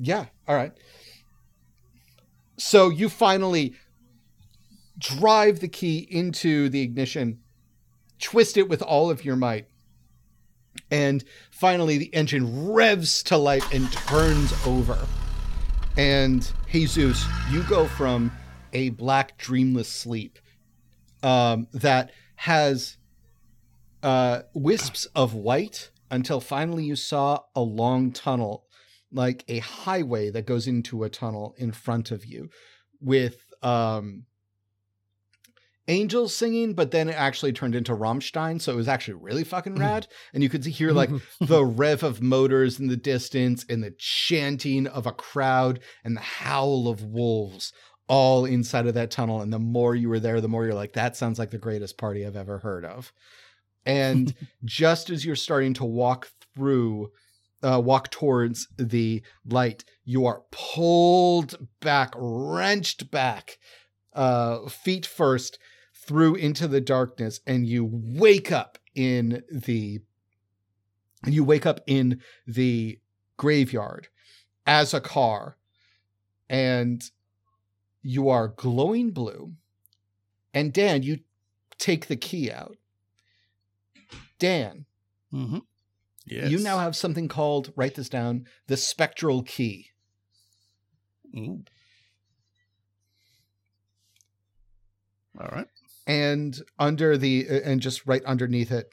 Yeah, all right. So you finally drive the key into the ignition, twist it with all of your might. And finally the engine revs to life and turns over. And Jesus, you go from a black dreamless sleep um, that has uh, wisps of white until finally you saw a long tunnel, like a highway that goes into a tunnel in front of you with um, angels singing, but then it actually turned into Rammstein. So it was actually really fucking rad. And you could hear like the rev of motors in the distance and the chanting of a crowd and the howl of wolves all inside of that tunnel. And the more you were there, the more you're like, that sounds like the greatest party I've ever heard of. And just as you're starting to walk through, uh, walk towards the light, you are pulled back, wrenched back, uh, feet first through into the darkness, and you wake up in the you wake up in the graveyard as a car and you are glowing blue. And dan you take the key out. Dan hmm Yes. you now have something called write this down the spectral key Mm. All right. and under the and just right underneath it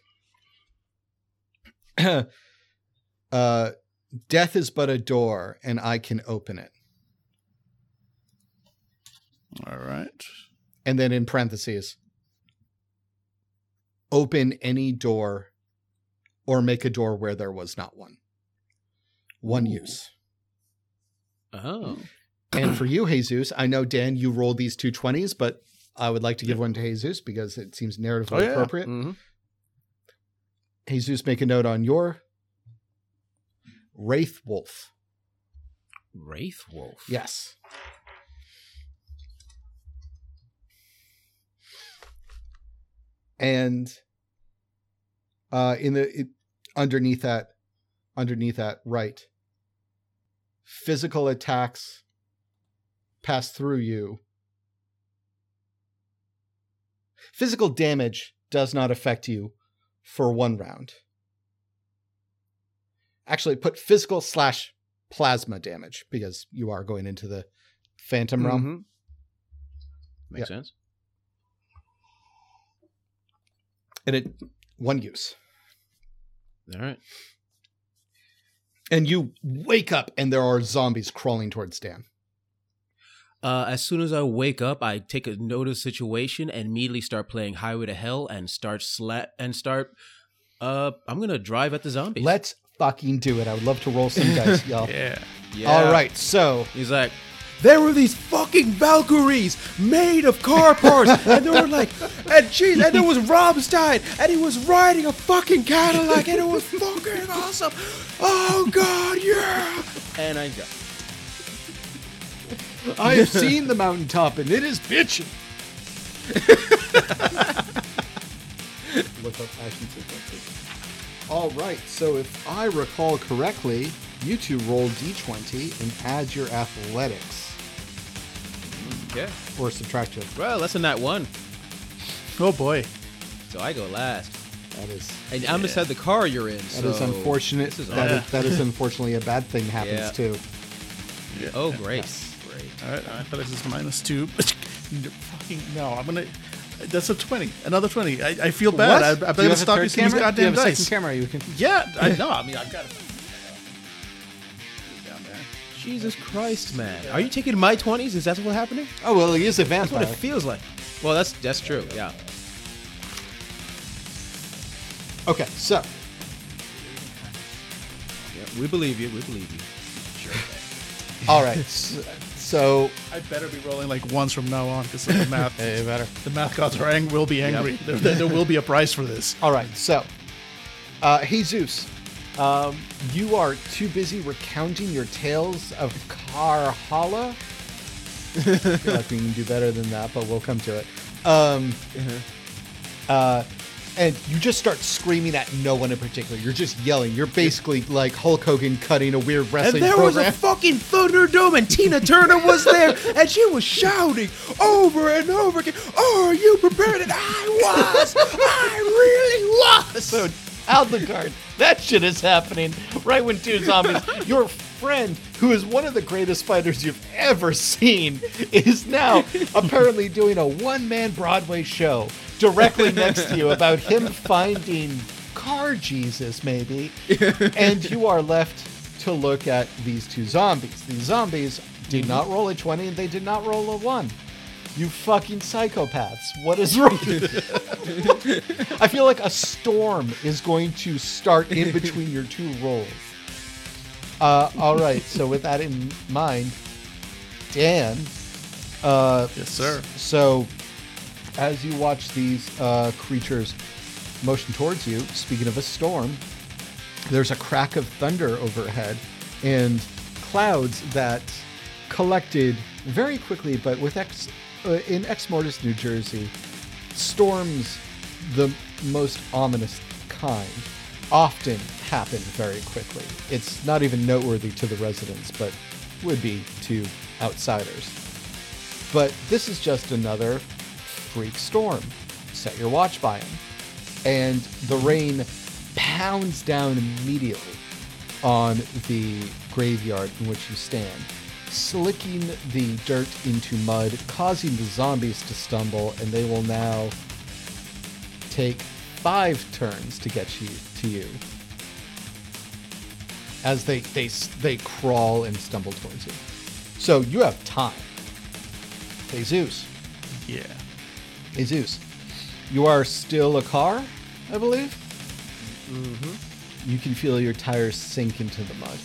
uh death is but a door and i can open it All right. and then in parentheses open any door or make a door where there was not one one Ooh. use Oh. and for you jesus i know dan you rolled these two 20s but i would like to give one to jesus because it seems narratively Oh, yeah. appropriate hmm jesus make a note on your wraith wolf Wraith Wolf. yes and uh in the it, underneath that underneath that right. Physical attacks pass through you. Physical damage does not affect you for one round. Actually put physical slash plasma damage because you are going into the phantom realm. Mhm. Makes sense. and it one use All right. and you wake up and there are zombies crawling towards Dan. Uh, as soon as I wake up, I take a note of the situation and immediately start playing Highway to Hell and start sla- and start. Uh, I'm gonna drive at the zombies. Let's fucking do it. I would love to roll some dice, y'all. Yeah. Yeah. All right, so He's like, There were these fucking Valkyries made of car parts, and they were like, and geez, and there was Robstein, and he was riding a fucking Cadillac, and it was fucking awesome. Oh god, yeah! and I go. I have seen the mountaintop and it is bitching. Look up action sequences. All right, so if I recall correctly, you two roll d20 and add your athletics. Okay. or subtract two. Well, less than that one. Oh boy. So I go last. That is And I'm inside the car you're in. that so is unfortunate. This is That awful. is, that is unfortunately a bad thing happens Yeah. too. Yeah. Oh, great. Great. All right, I thought this is minus two. Fucking no, I'm gonna. That's a twenty. Another twenty. I, I feel bad. I, I Do you better have stop third using these camera? Do you goddamn have a dice. second camera you can. Yeah, I know. I mean, I've got it. Down there. Jesus Christ, man. Are you taking my 20s? Is that what's happening? Oh well, he is a That's what it feels like. Well, that's that's true. Yeah. Okay, so yeah. We believe you. We believe you. Sure. all right, so, so I better be rolling like ones from now on because the math. hey, better. The math gods are ang- will be angry. There, there, there will be a price for this. All right, so uh, Jesus, um, you are too busy recounting your tales of Karhala. I feel like we can do better than that, but we'll come to it. Um, uh, and you just start screaming at no one in particular. You're just yelling. You're basically like Hulk Hogan cutting a weird wrestling. And there was a fucking Thunderdome, and Tina Turner was there, and she was shouting over and over again, "Are you prepared?" And I was, I really was. So, Adlucard, that shit is happening right when two zombies. Your friend, who is one of the greatest fighters you've ever seen, is now apparently doing a one man Broadway show directly next to you about him finding car Jesus, maybe. And you are left to look at these two zombies. These zombies did not roll a 20 and they did not roll a 1. You fucking psychopaths. What is wrong? I feel like a storm is going to start in between your two rolls. Uh, all right. So with that in mind, Dan. Uh, Yes, sir. So as you watch these uh, creatures motion towards you, speaking of a storm, there's a crack of thunder overhead and clouds that collected very quickly, but with ex uh, in Ex Mortis, New Jersey, storms the most ominous kind often happen very quickly. It's not even noteworthy to the residents, but would be to outsiders. But this is just another freak storm. Set your watch by him. And the rain pounds down immediately on the graveyard in which you stand, slicking the dirt into mud, causing the zombies to stumble, and they will now take five turns to get you to you as they they they crawl and stumble towards you. So you have time. Jesus, Yeah. Jesus, you are still a car, I believe. Mm-hmm. You can feel your tires sink into the mud,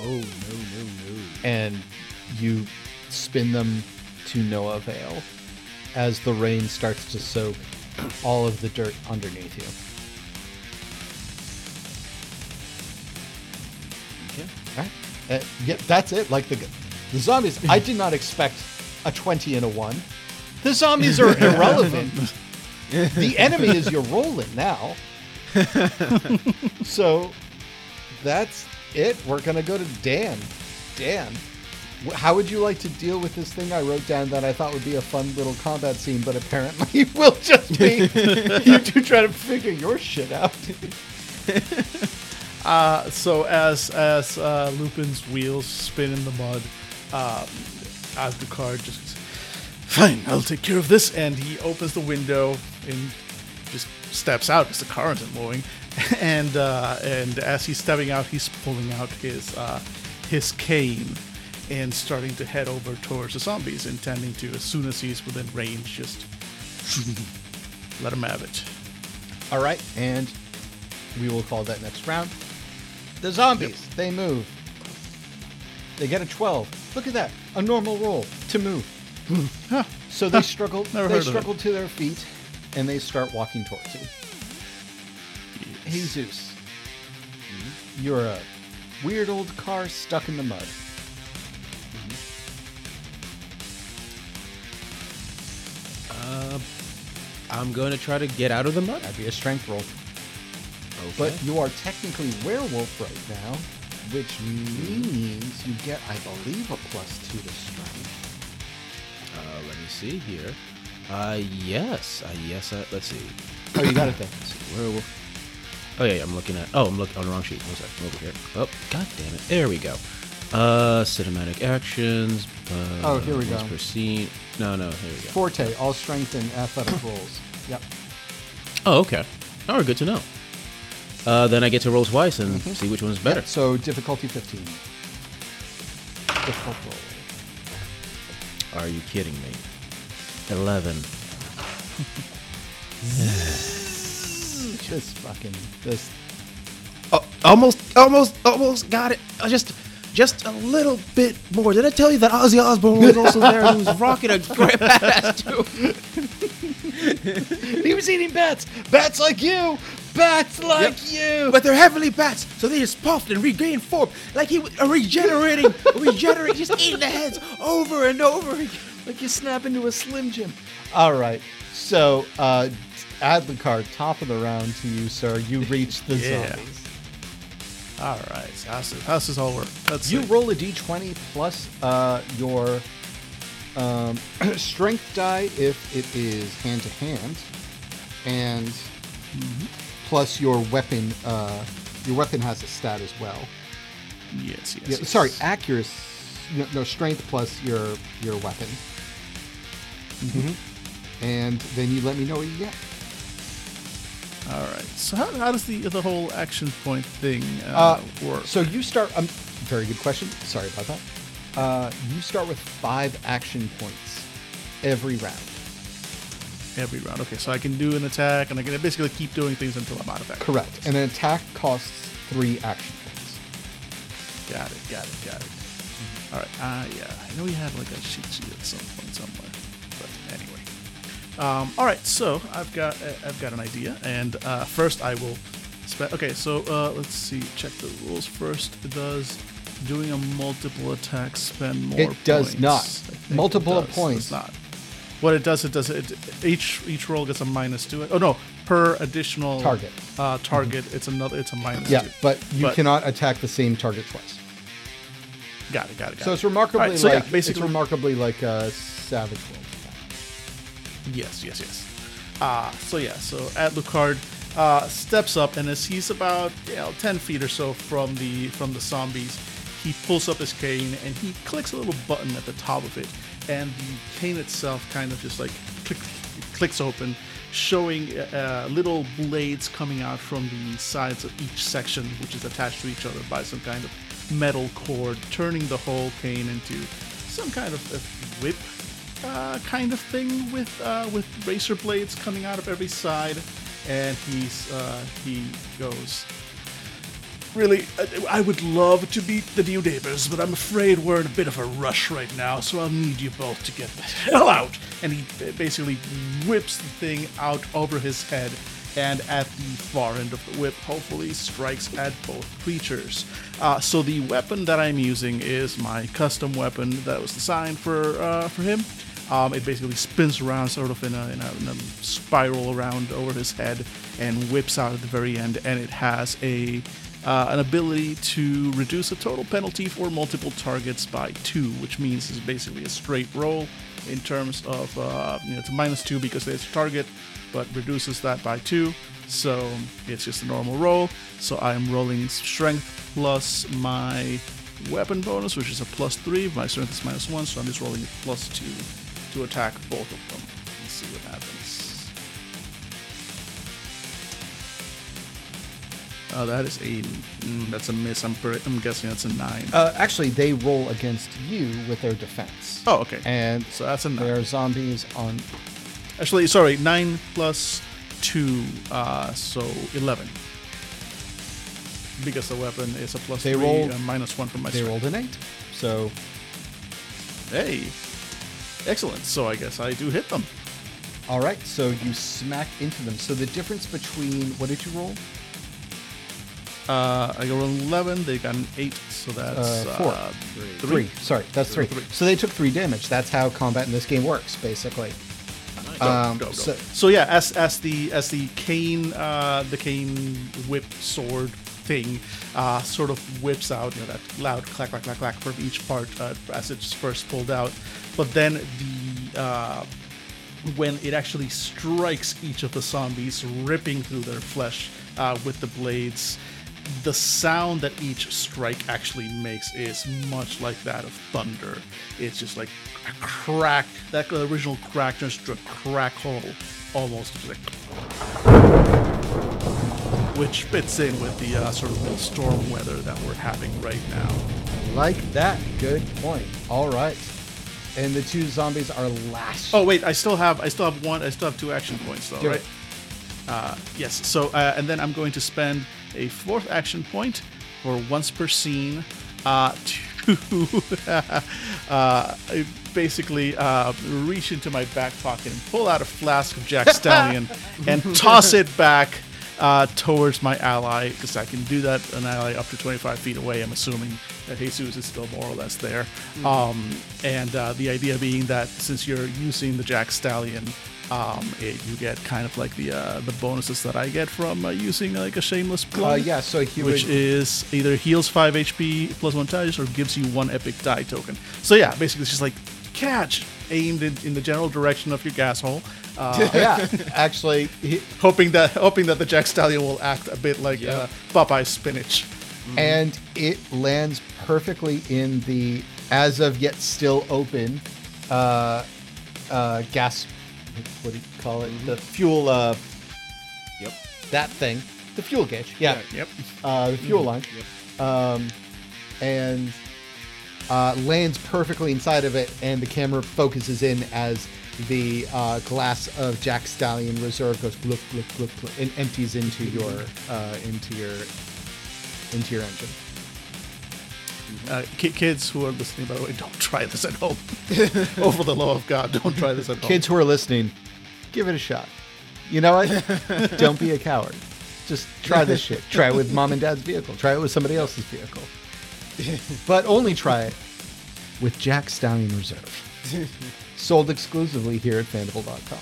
Oh no no no. and you spin them to no avail as the rain starts to soak all of the dirt underneath you. Okay. Right? Uh, yeah, that's it. Like the the zombies, I did not expect a twenty and a one. The zombies are irrelevant. the enemy is your rolling now. so that's it. We're gonna go to Dan. Dan, how would you like to deal with this thing I wrote down that I thought would be a fun little combat scene, but apparently it will just be you two try to figure your shit out. Uh, so as as uh, Lupin's wheels spin in the mud, as the car just fine, I'll take care of this, and he opens the window and just steps out because the car isn't moving, and uh, and as he's stepping out, he's pulling out his uh, his cane and starting to head over towards the zombies, intending to as soon as he's within range, just let him have it. All right, and we will call that next round. The zombies, they move. They get a 12. Look at that, a normal roll to move. So they struggle. They heard of it. struggle to their feet, and they start walking towards you. Jesus, you're a weird old car stuck in the mud. Uh, I'm going to try to get out of the mud. That'd be a strength roll. Okay. But you are technically werewolf right now, which means you get, I believe, a plus two to strength. Uh, let me see here. Uh, yes. Uh, yes. Uh, let's see. Oh, you got it there. Let's see. Where will... Oh yeah, I'm looking at. Oh, I'm looking on the wrong sheet. One second. Over here. Oh, god damn it. There we go. Uh, cinematic actions. Uh, Oh, here we go. Per scene. No, no. Here we go. Forte, all strength and athletic rolls. Yep. Oh, okay. Right, good to know. Uh, then I get to roll twice and Mm-hmm. see which one's better. Yep, So difficulty 15. Difficult roll. Are you kidding me? Eleven. Just fucking this. Oh, almost, almost, almost got it. Uh, Just, just a little bit more. Did I tell you that Ozzy Osbourne was also there? He was rocking a great badass too. He was eating bats. Bats like you. Bats like you. But they're heavily bats, so they just puffed and regained form, like he was uh, regenerating, regenerating, just eating the heads over and over again. like you snap into a Slim Jim. All right. So, uh, Adlucard, top of the round to you, sir. You reach the Yeah. zombies. All right. So how's this, how's this all work? Let's You see. roll a d20 plus uh, your um, strength die if it is hand to hand, and plus your weapon. Uh, your weapon has a stat as well. Yes, yes. Yeah, yes. sorry, accuracy. No, no, strength plus your your weapon. And then you let me know what you get. All right. So how, how does the the whole action point thing uh, Uh, work? So you start. Um, very good question. Sorry about that. Uh, you start with five action points every round. Every round. Okay, so I can do an attack, and I can basically keep doing things until I'm out of action. Correct. And an attack costs three action points. Got it. Got it. Got it. All right. Ah, yeah. I know we had like a cheat sheet at some point somewhere. Um, all right. So I've got uh, I've got an idea, and uh, first I will. Spe- okay. So uh, let's see. Check the rules first. It does doing a multiple attack spend more. It does points. not. Think it does. points. It's not. What it does, it does it. Each each roll gets a minus to it. Oh no, per additional Target. Uh, target, it's another. It's a minus. Yeah, to. but you But- cannot attack the same target twice. Got it. Got it. Got So it. it's remarkably Alright, so yeah, like it's basically- remarkably like a savage world. Yes, yes, yes. Uh, so yeah, so Adlucard uh, steps up, and as he's about you know, ten feet or so from the from the zombies, he pulls up his cane and he clicks a little button at the top of it, and the cane itself kind of just like click, clicks open, showing uh, little blades coming out from the sides of each section, which is attached to each other by some kind of metal cord, turning the whole cane into some kind of a whip uh, kind of thing with uh, with razor blades coming out of every side, and he's uh, he goes. Really, I- would love to beat the new neighbors, but I'm afraid we're in a bit of a rush right now, so I'll need you both to get the hell out. And he basically whips the thing out over his head, and at the far end of the whip, hopefully strikes at both creatures. Uh, so the weapon that I'm using is my custom weapon that was designed for uh, for him. Um, it basically spins around, sort of in a, in, a, in a spiral around over his head, and whips out at the very end. And it has a uh, an ability to reduce a total penalty for multiple targets by two, which means it's basically a straight roll in terms of uh, you know it's a minus two because there's a target, but reduces that by two. So it's just a normal roll. So I'm rolling strength plus my weapon bonus, which is a plus three. My strength is minus one, so I'm just rolling a plus two to attack both of them. Let's see what happens. Oh, that is a mm, that's a miss. I'm pre- I'm guessing that's a nine. Uh, actually, they roll against you with their defense. oh, okay. And so that's a nine. there are zombies on. Actually, sorry, nine plus two, uh, so eleven. Because the weapon is a plus They three, rolled- uh, minus one from my They strength. rolled an eight. So Hey, excellent. So I guess I do hit them. all right. So you smack into them. So the difference between what did you roll? Uh, I rolled an eleven. They got an eight, so that's Uh, four. uh, Three. Sorry, that's three. Three. So they took three damage. That's how combat in this game works, basically. Dope, Um, dope, dope. so- So, yeah, as as the as the cane uh, the cane whip sword thing uh, sort of whips out, you know, that loud clack clack clack clack from each part uh, as it's first pulled out, but then the uh, when it actually strikes each of the zombies, ripping through their flesh uh, with the blades. The sound that each strike actually makes is much like that of thunder. It's just like a crack. That original crack turns to a crack hole, almost just like, which fits in with the uh, sort of storm weather that we're having right now. Like that. Good point. All right. And the two zombies are lashed. Oh wait, I still have I still have one I still have two action points though, Do right? Uh, yes. So uh, and then I'm going to spend a fourth action point for once per scene uh, to uh, basically uh, reach into my back pocket and pull out a flask of Jack Stallion and toss it back uh, towards my ally because I can do that an ally up to 25 feet away. I'm assuming that Jesus is still more or less there. Um, and uh, the idea being that since you're using the Jack Stallion, um, it, you get kind of like the uh, the bonuses that I get from uh, using like a shameless Uh, yeah, so he Which would. is either heals 5 HP plus 1 touch or gives you 1 epic die token. So, yeah, basically, it's just like catch aimed in, in the general direction of your gas hole. Uh, yeah, actually, he, hoping that hoping that the Jack Stallion will act a bit like uh, Popeye's spinach. and it lands perfectly in the as of yet still open uh, uh, gas. What do you call it? The fuel. Uh, Yep. that thing. The fuel gauge. Yeah. Yep. Uh, the fuel line. Um, and uh, lands perfectly inside of it, and the camera focuses in as the uh, glass of Jack Stallion Reserve goes gloop gloop, gloop and empties into your uh, into your into your engine. Uh, kids who are listening, by the way, don't try this at home. Over the law of God, don't try this at home. Kids who are listening, give it a shot. You know what? Don't be a coward. Just try this shit. Try it with mom and dad's vehicle. Try it with somebody else's vehicle. But only try it with Jack Stallion Reserve. Sold exclusively here at Fandible.com.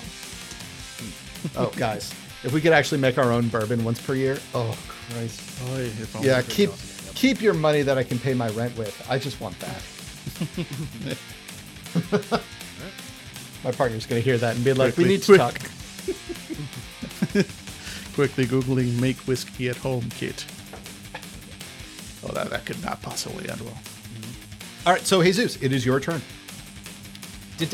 Oh, oh, guys, if we could actually make our own bourbon once per year, oh Christ! Oy, if. Yeah, keep keep your money that I can pay my rent with. I just want that. my partner's gonna hear that and be like, "We need to quick. talk." Quickly googling "make whiskey at home" kit. Oh, that, that could not possibly end well. All right, so Jesus, it is your turn. Is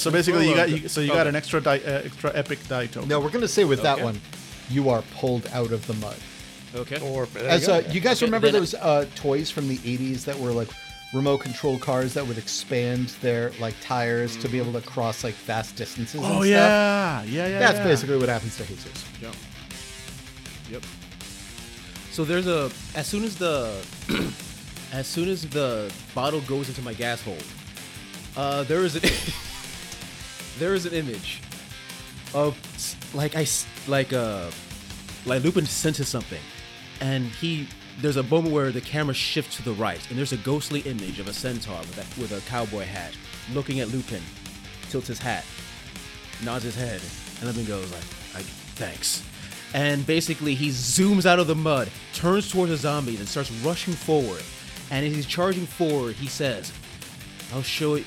So basically, you got you, so you got an extra die, uh, extra epic die token. No, we're gonna say with that one, you are pulled out of the mud. Okay. Or As uh, you guys Okay, remember then- those uh, toys from the '80s that were like remote control cars that would expand their like tires to be able to cross like vast distances. and oh stuff? yeah, yeah, yeah. That's yeah. basically what happens to Jesus. Yep. Yep. So there's a as soon as the as soon as the bottle goes into my gas hole, uh, there is an there is an image of like I like uh like Lupin senses something, and he there's a moment where the camera shifts to the right, and there's a ghostly image of a centaur with a, with a cowboy hat looking at Lupin, tilts his hat, nods his head, and Lupin goes like, "Thanks." And basically, he zooms out of the mud, turns towards the zombies, and starts rushing forward. And as he's charging forward, he says, "I'll show you."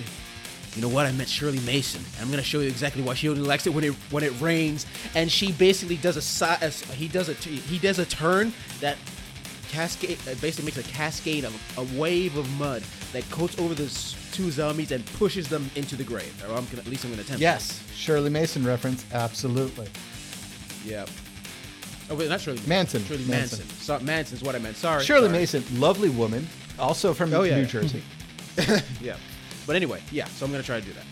You know what? I met Shirley Mason. I'm gonna show you exactly why she only likes it when it when it rains. And she basically does a si- he does a he does a turn that cascade basically makes a cascade of a wave of mud that coats over the two zombies and pushes them into the grave. Or I'm gonna, at least I'm gonna attempt. Yes, Shirley Mason reference, absolutely. Yeah. Oh wait, not Shirley Manson. Shirley Manson. Manson. So, Manson's what I meant. Sorry. Shirley sorry. Mason, lovely woman, also from Oh, yeah, New yeah. Jersey. Yeah. But anyway, yeah. So I'm gonna try to do that.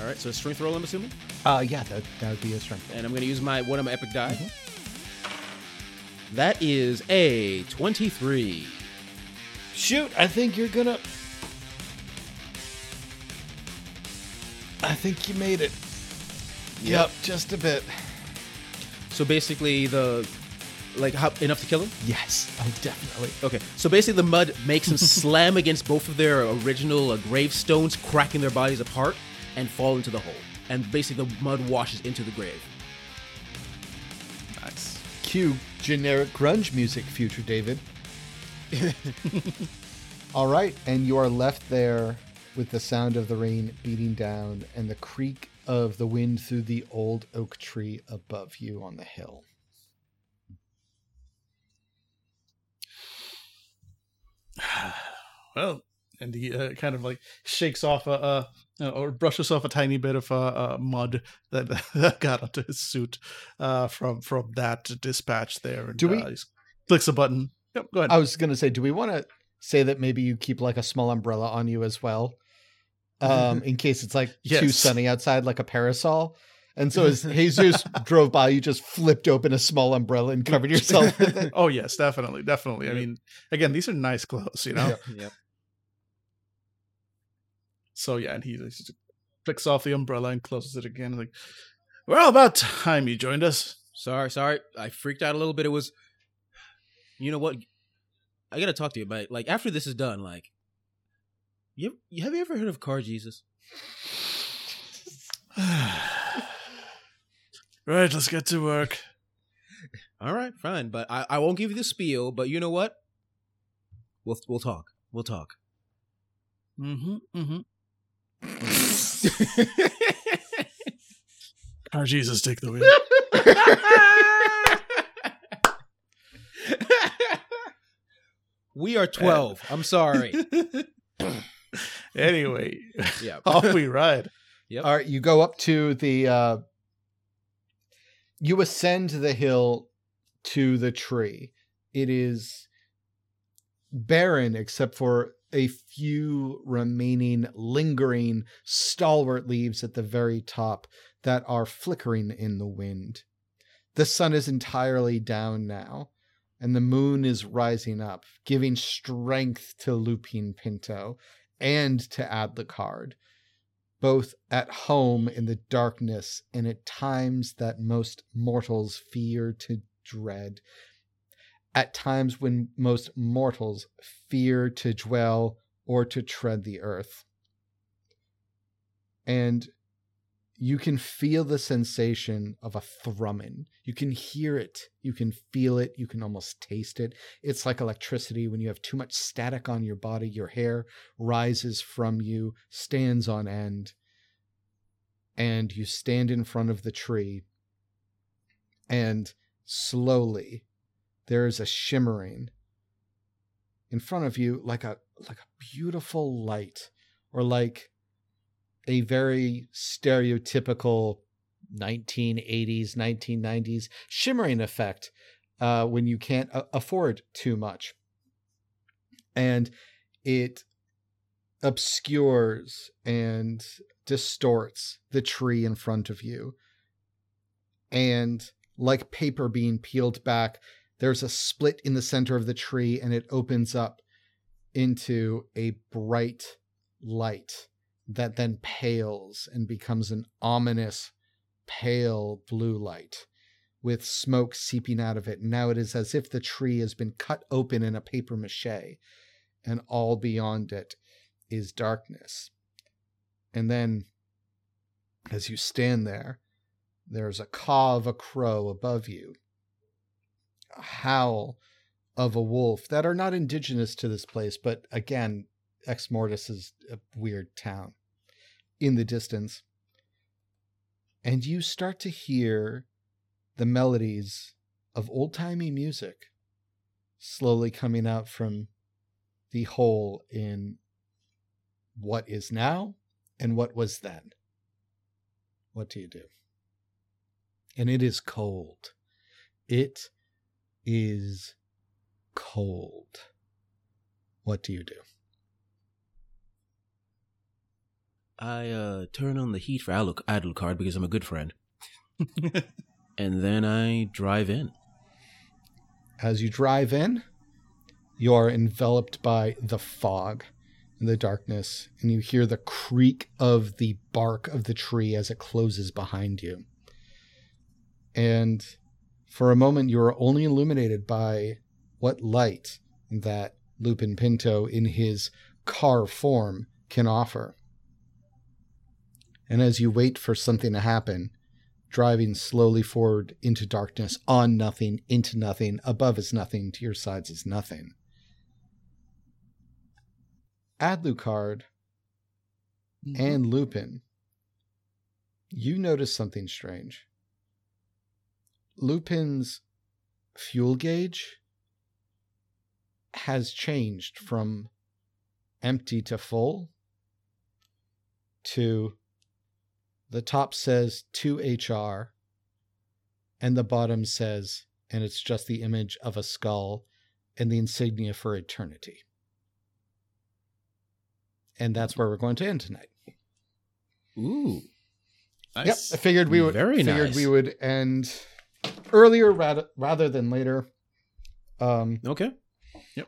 All right. So strength roll, I'm assuming, Uh, yeah, that, that would be a strength. roll. and I'm gonna use my one of my epic die. That is a 23. Shoot, I think you're gonna. I think you made it. Yep, just a bit. So basically, the like how, enough to kill him. Yes, oh, definitely. Okay, so basically the mud makes them slam against both of their original uh, gravestones, cracking their bodies apart, and fall into the hole. And basically the mud washes into the grave. nice. Cue generic grunge music, future David. All right, and you are left there with the sound of the rain beating down and the creak of the wind through the old oak tree above you on the hill. well, and he uh, kind of like shakes off a, or brushes off a tiny bit of uh, uh, mud that, that got onto his suit uh, from from that dispatch there. And, Do we- clicks a button. Yep, go ahead. I was going to say, do we want to say that maybe you keep like a small umbrella on you as well, um, in case it's like too sunny outside, like a parasol? And so as Jesus drove by, you just flipped open a small umbrella and covered yourself with it. oh yes, definitely, definitely. I mean, again, these are nice clothes, you know. Yeah. Yep. So yeah, and he just flicks off the umbrella and closes it again. Like, well, about time you joined us. Sorry, sorry. I freaked out a little bit. It was, you know what? I gotta talk to you about like after this is done. Like, you, you have you ever heard of Car Jesus? right, let's get to work. All right, fine, but I, I won't give you the spiel. But you know what? We'll we'll talk. We'll talk. Mm-hmm. Mm-hmm. Our Jesus, take the wheel. we are twelve. I'm sorry. anyway, Yeah. off we ride. Yep. All right, you go up to the uh you ascend the hill to the tree. It is barren except for a few remaining lingering stalwart leaves at the very top that are flickering in the wind. The sun is entirely down now, and the moon is rising up, giving strength to Lupin Pinto and to Adlucard, both at home in the darkness and at times that most mortals fear to dread, at times when most mortals fear to dwell or to tread the earth. And you can feel the sensation of a thrumming. You can hear it. You can feel it. You can almost taste it. It's like electricity when you have too much static on your body. Your hair rises from you, stands on end, and you stand in front of the tree. And slowly, there is a shimmering in front of you, like a like a beautiful light, or like a very stereotypical 1980s, 1990s shimmering effect uh, when you can't a- afford too much. And it obscures and distorts the tree in front of you. And like paper being peeled back, there's a split in the center of the tree and it opens up into a bright light that then pales and becomes an ominous pale blue light with smoke seeping out of it. Now it is as if the tree has been cut open in a paper mache, and all beyond it is darkness. And then, as you stand there, there's a caw of a crow above you, a howl of a wolf that are not indigenous to this place, but again, Ex Mortis is a uh, weird town in the distance. And you start to hear the melodies of old timey music slowly coming out from the hole in what is now and what was then. What do you do? And it is cold. It is cold. What do you do? I uh, turn on the heat for Adel, Adlucard because I'm a good friend, and then I drive in. As you drive in, you are enveloped by the fog and the darkness, and you hear the creak of the bark of the tree as it closes behind you. And for a moment, you are only illuminated by what light that Lupin Pinto in his car form can offer. And as you wait for something to happen, driving slowly forward into darkness, on nothing, into nothing, above is nothing, to your sides is nothing. Adlucard Mm-hmm. and Lupin, you notice something strange. Lupin's fuel gauge has changed from empty to full to the top says 2HR and the bottom says, and it's just the image of a skull and the insignia for eternity. And that's where we're going to end tonight. Ooh. nice. Yep, I figured we would Very figured nice. we would end earlier rather rather than later. Um, Okay.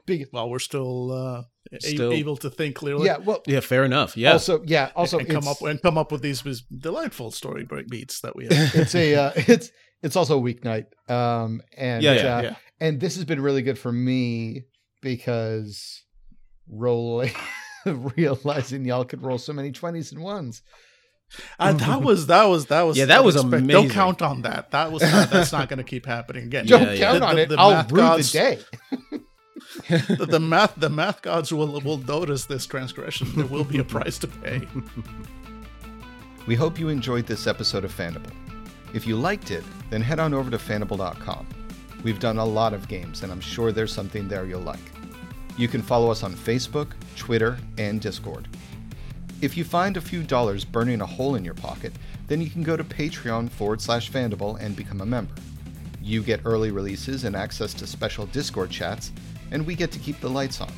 Big, well, we're still, uh, a- able to think clearly. yeah. Well, Yeah, fair enough. Yeah. also, yeah, also, and come up and come up with these, these delightful story break beats that we have. it's a uh, it's it's also a weeknight. Um, and Yeah, yeah, uh, yeah. and this has been really good for me because rolling, realizing y'all could roll so many twenties and ones. Uh, that was that was that was Yeah, that was unexpected. amazing. Don't count on that. That was not, that's not going to keep happening again. Don't Yeah, yeah. count The- on the- it. the I'll math rue the day. the, the math the math gods will will notice this transgression. There will be a price to pay. We hope you enjoyed this episode of Fandible. If you liked it, then head on over to fandible.com. We've done a lot of games, and I'm sure there's something there you'll like. You can follow us on Facebook, Twitter, and Discord. If you find a few dollars burning a hole in your pocket, then you can go to Patreon forward slash Fandible and become a member. You get early releases and access to special Discord chats, and we get to keep the lights on.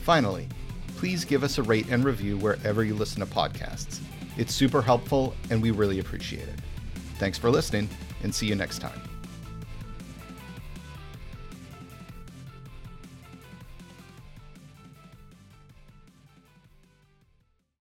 Finally, please give us a rate and review wherever you listen to podcasts. It's super helpful, and we really appreciate it. Thanks for listening, and see you next time.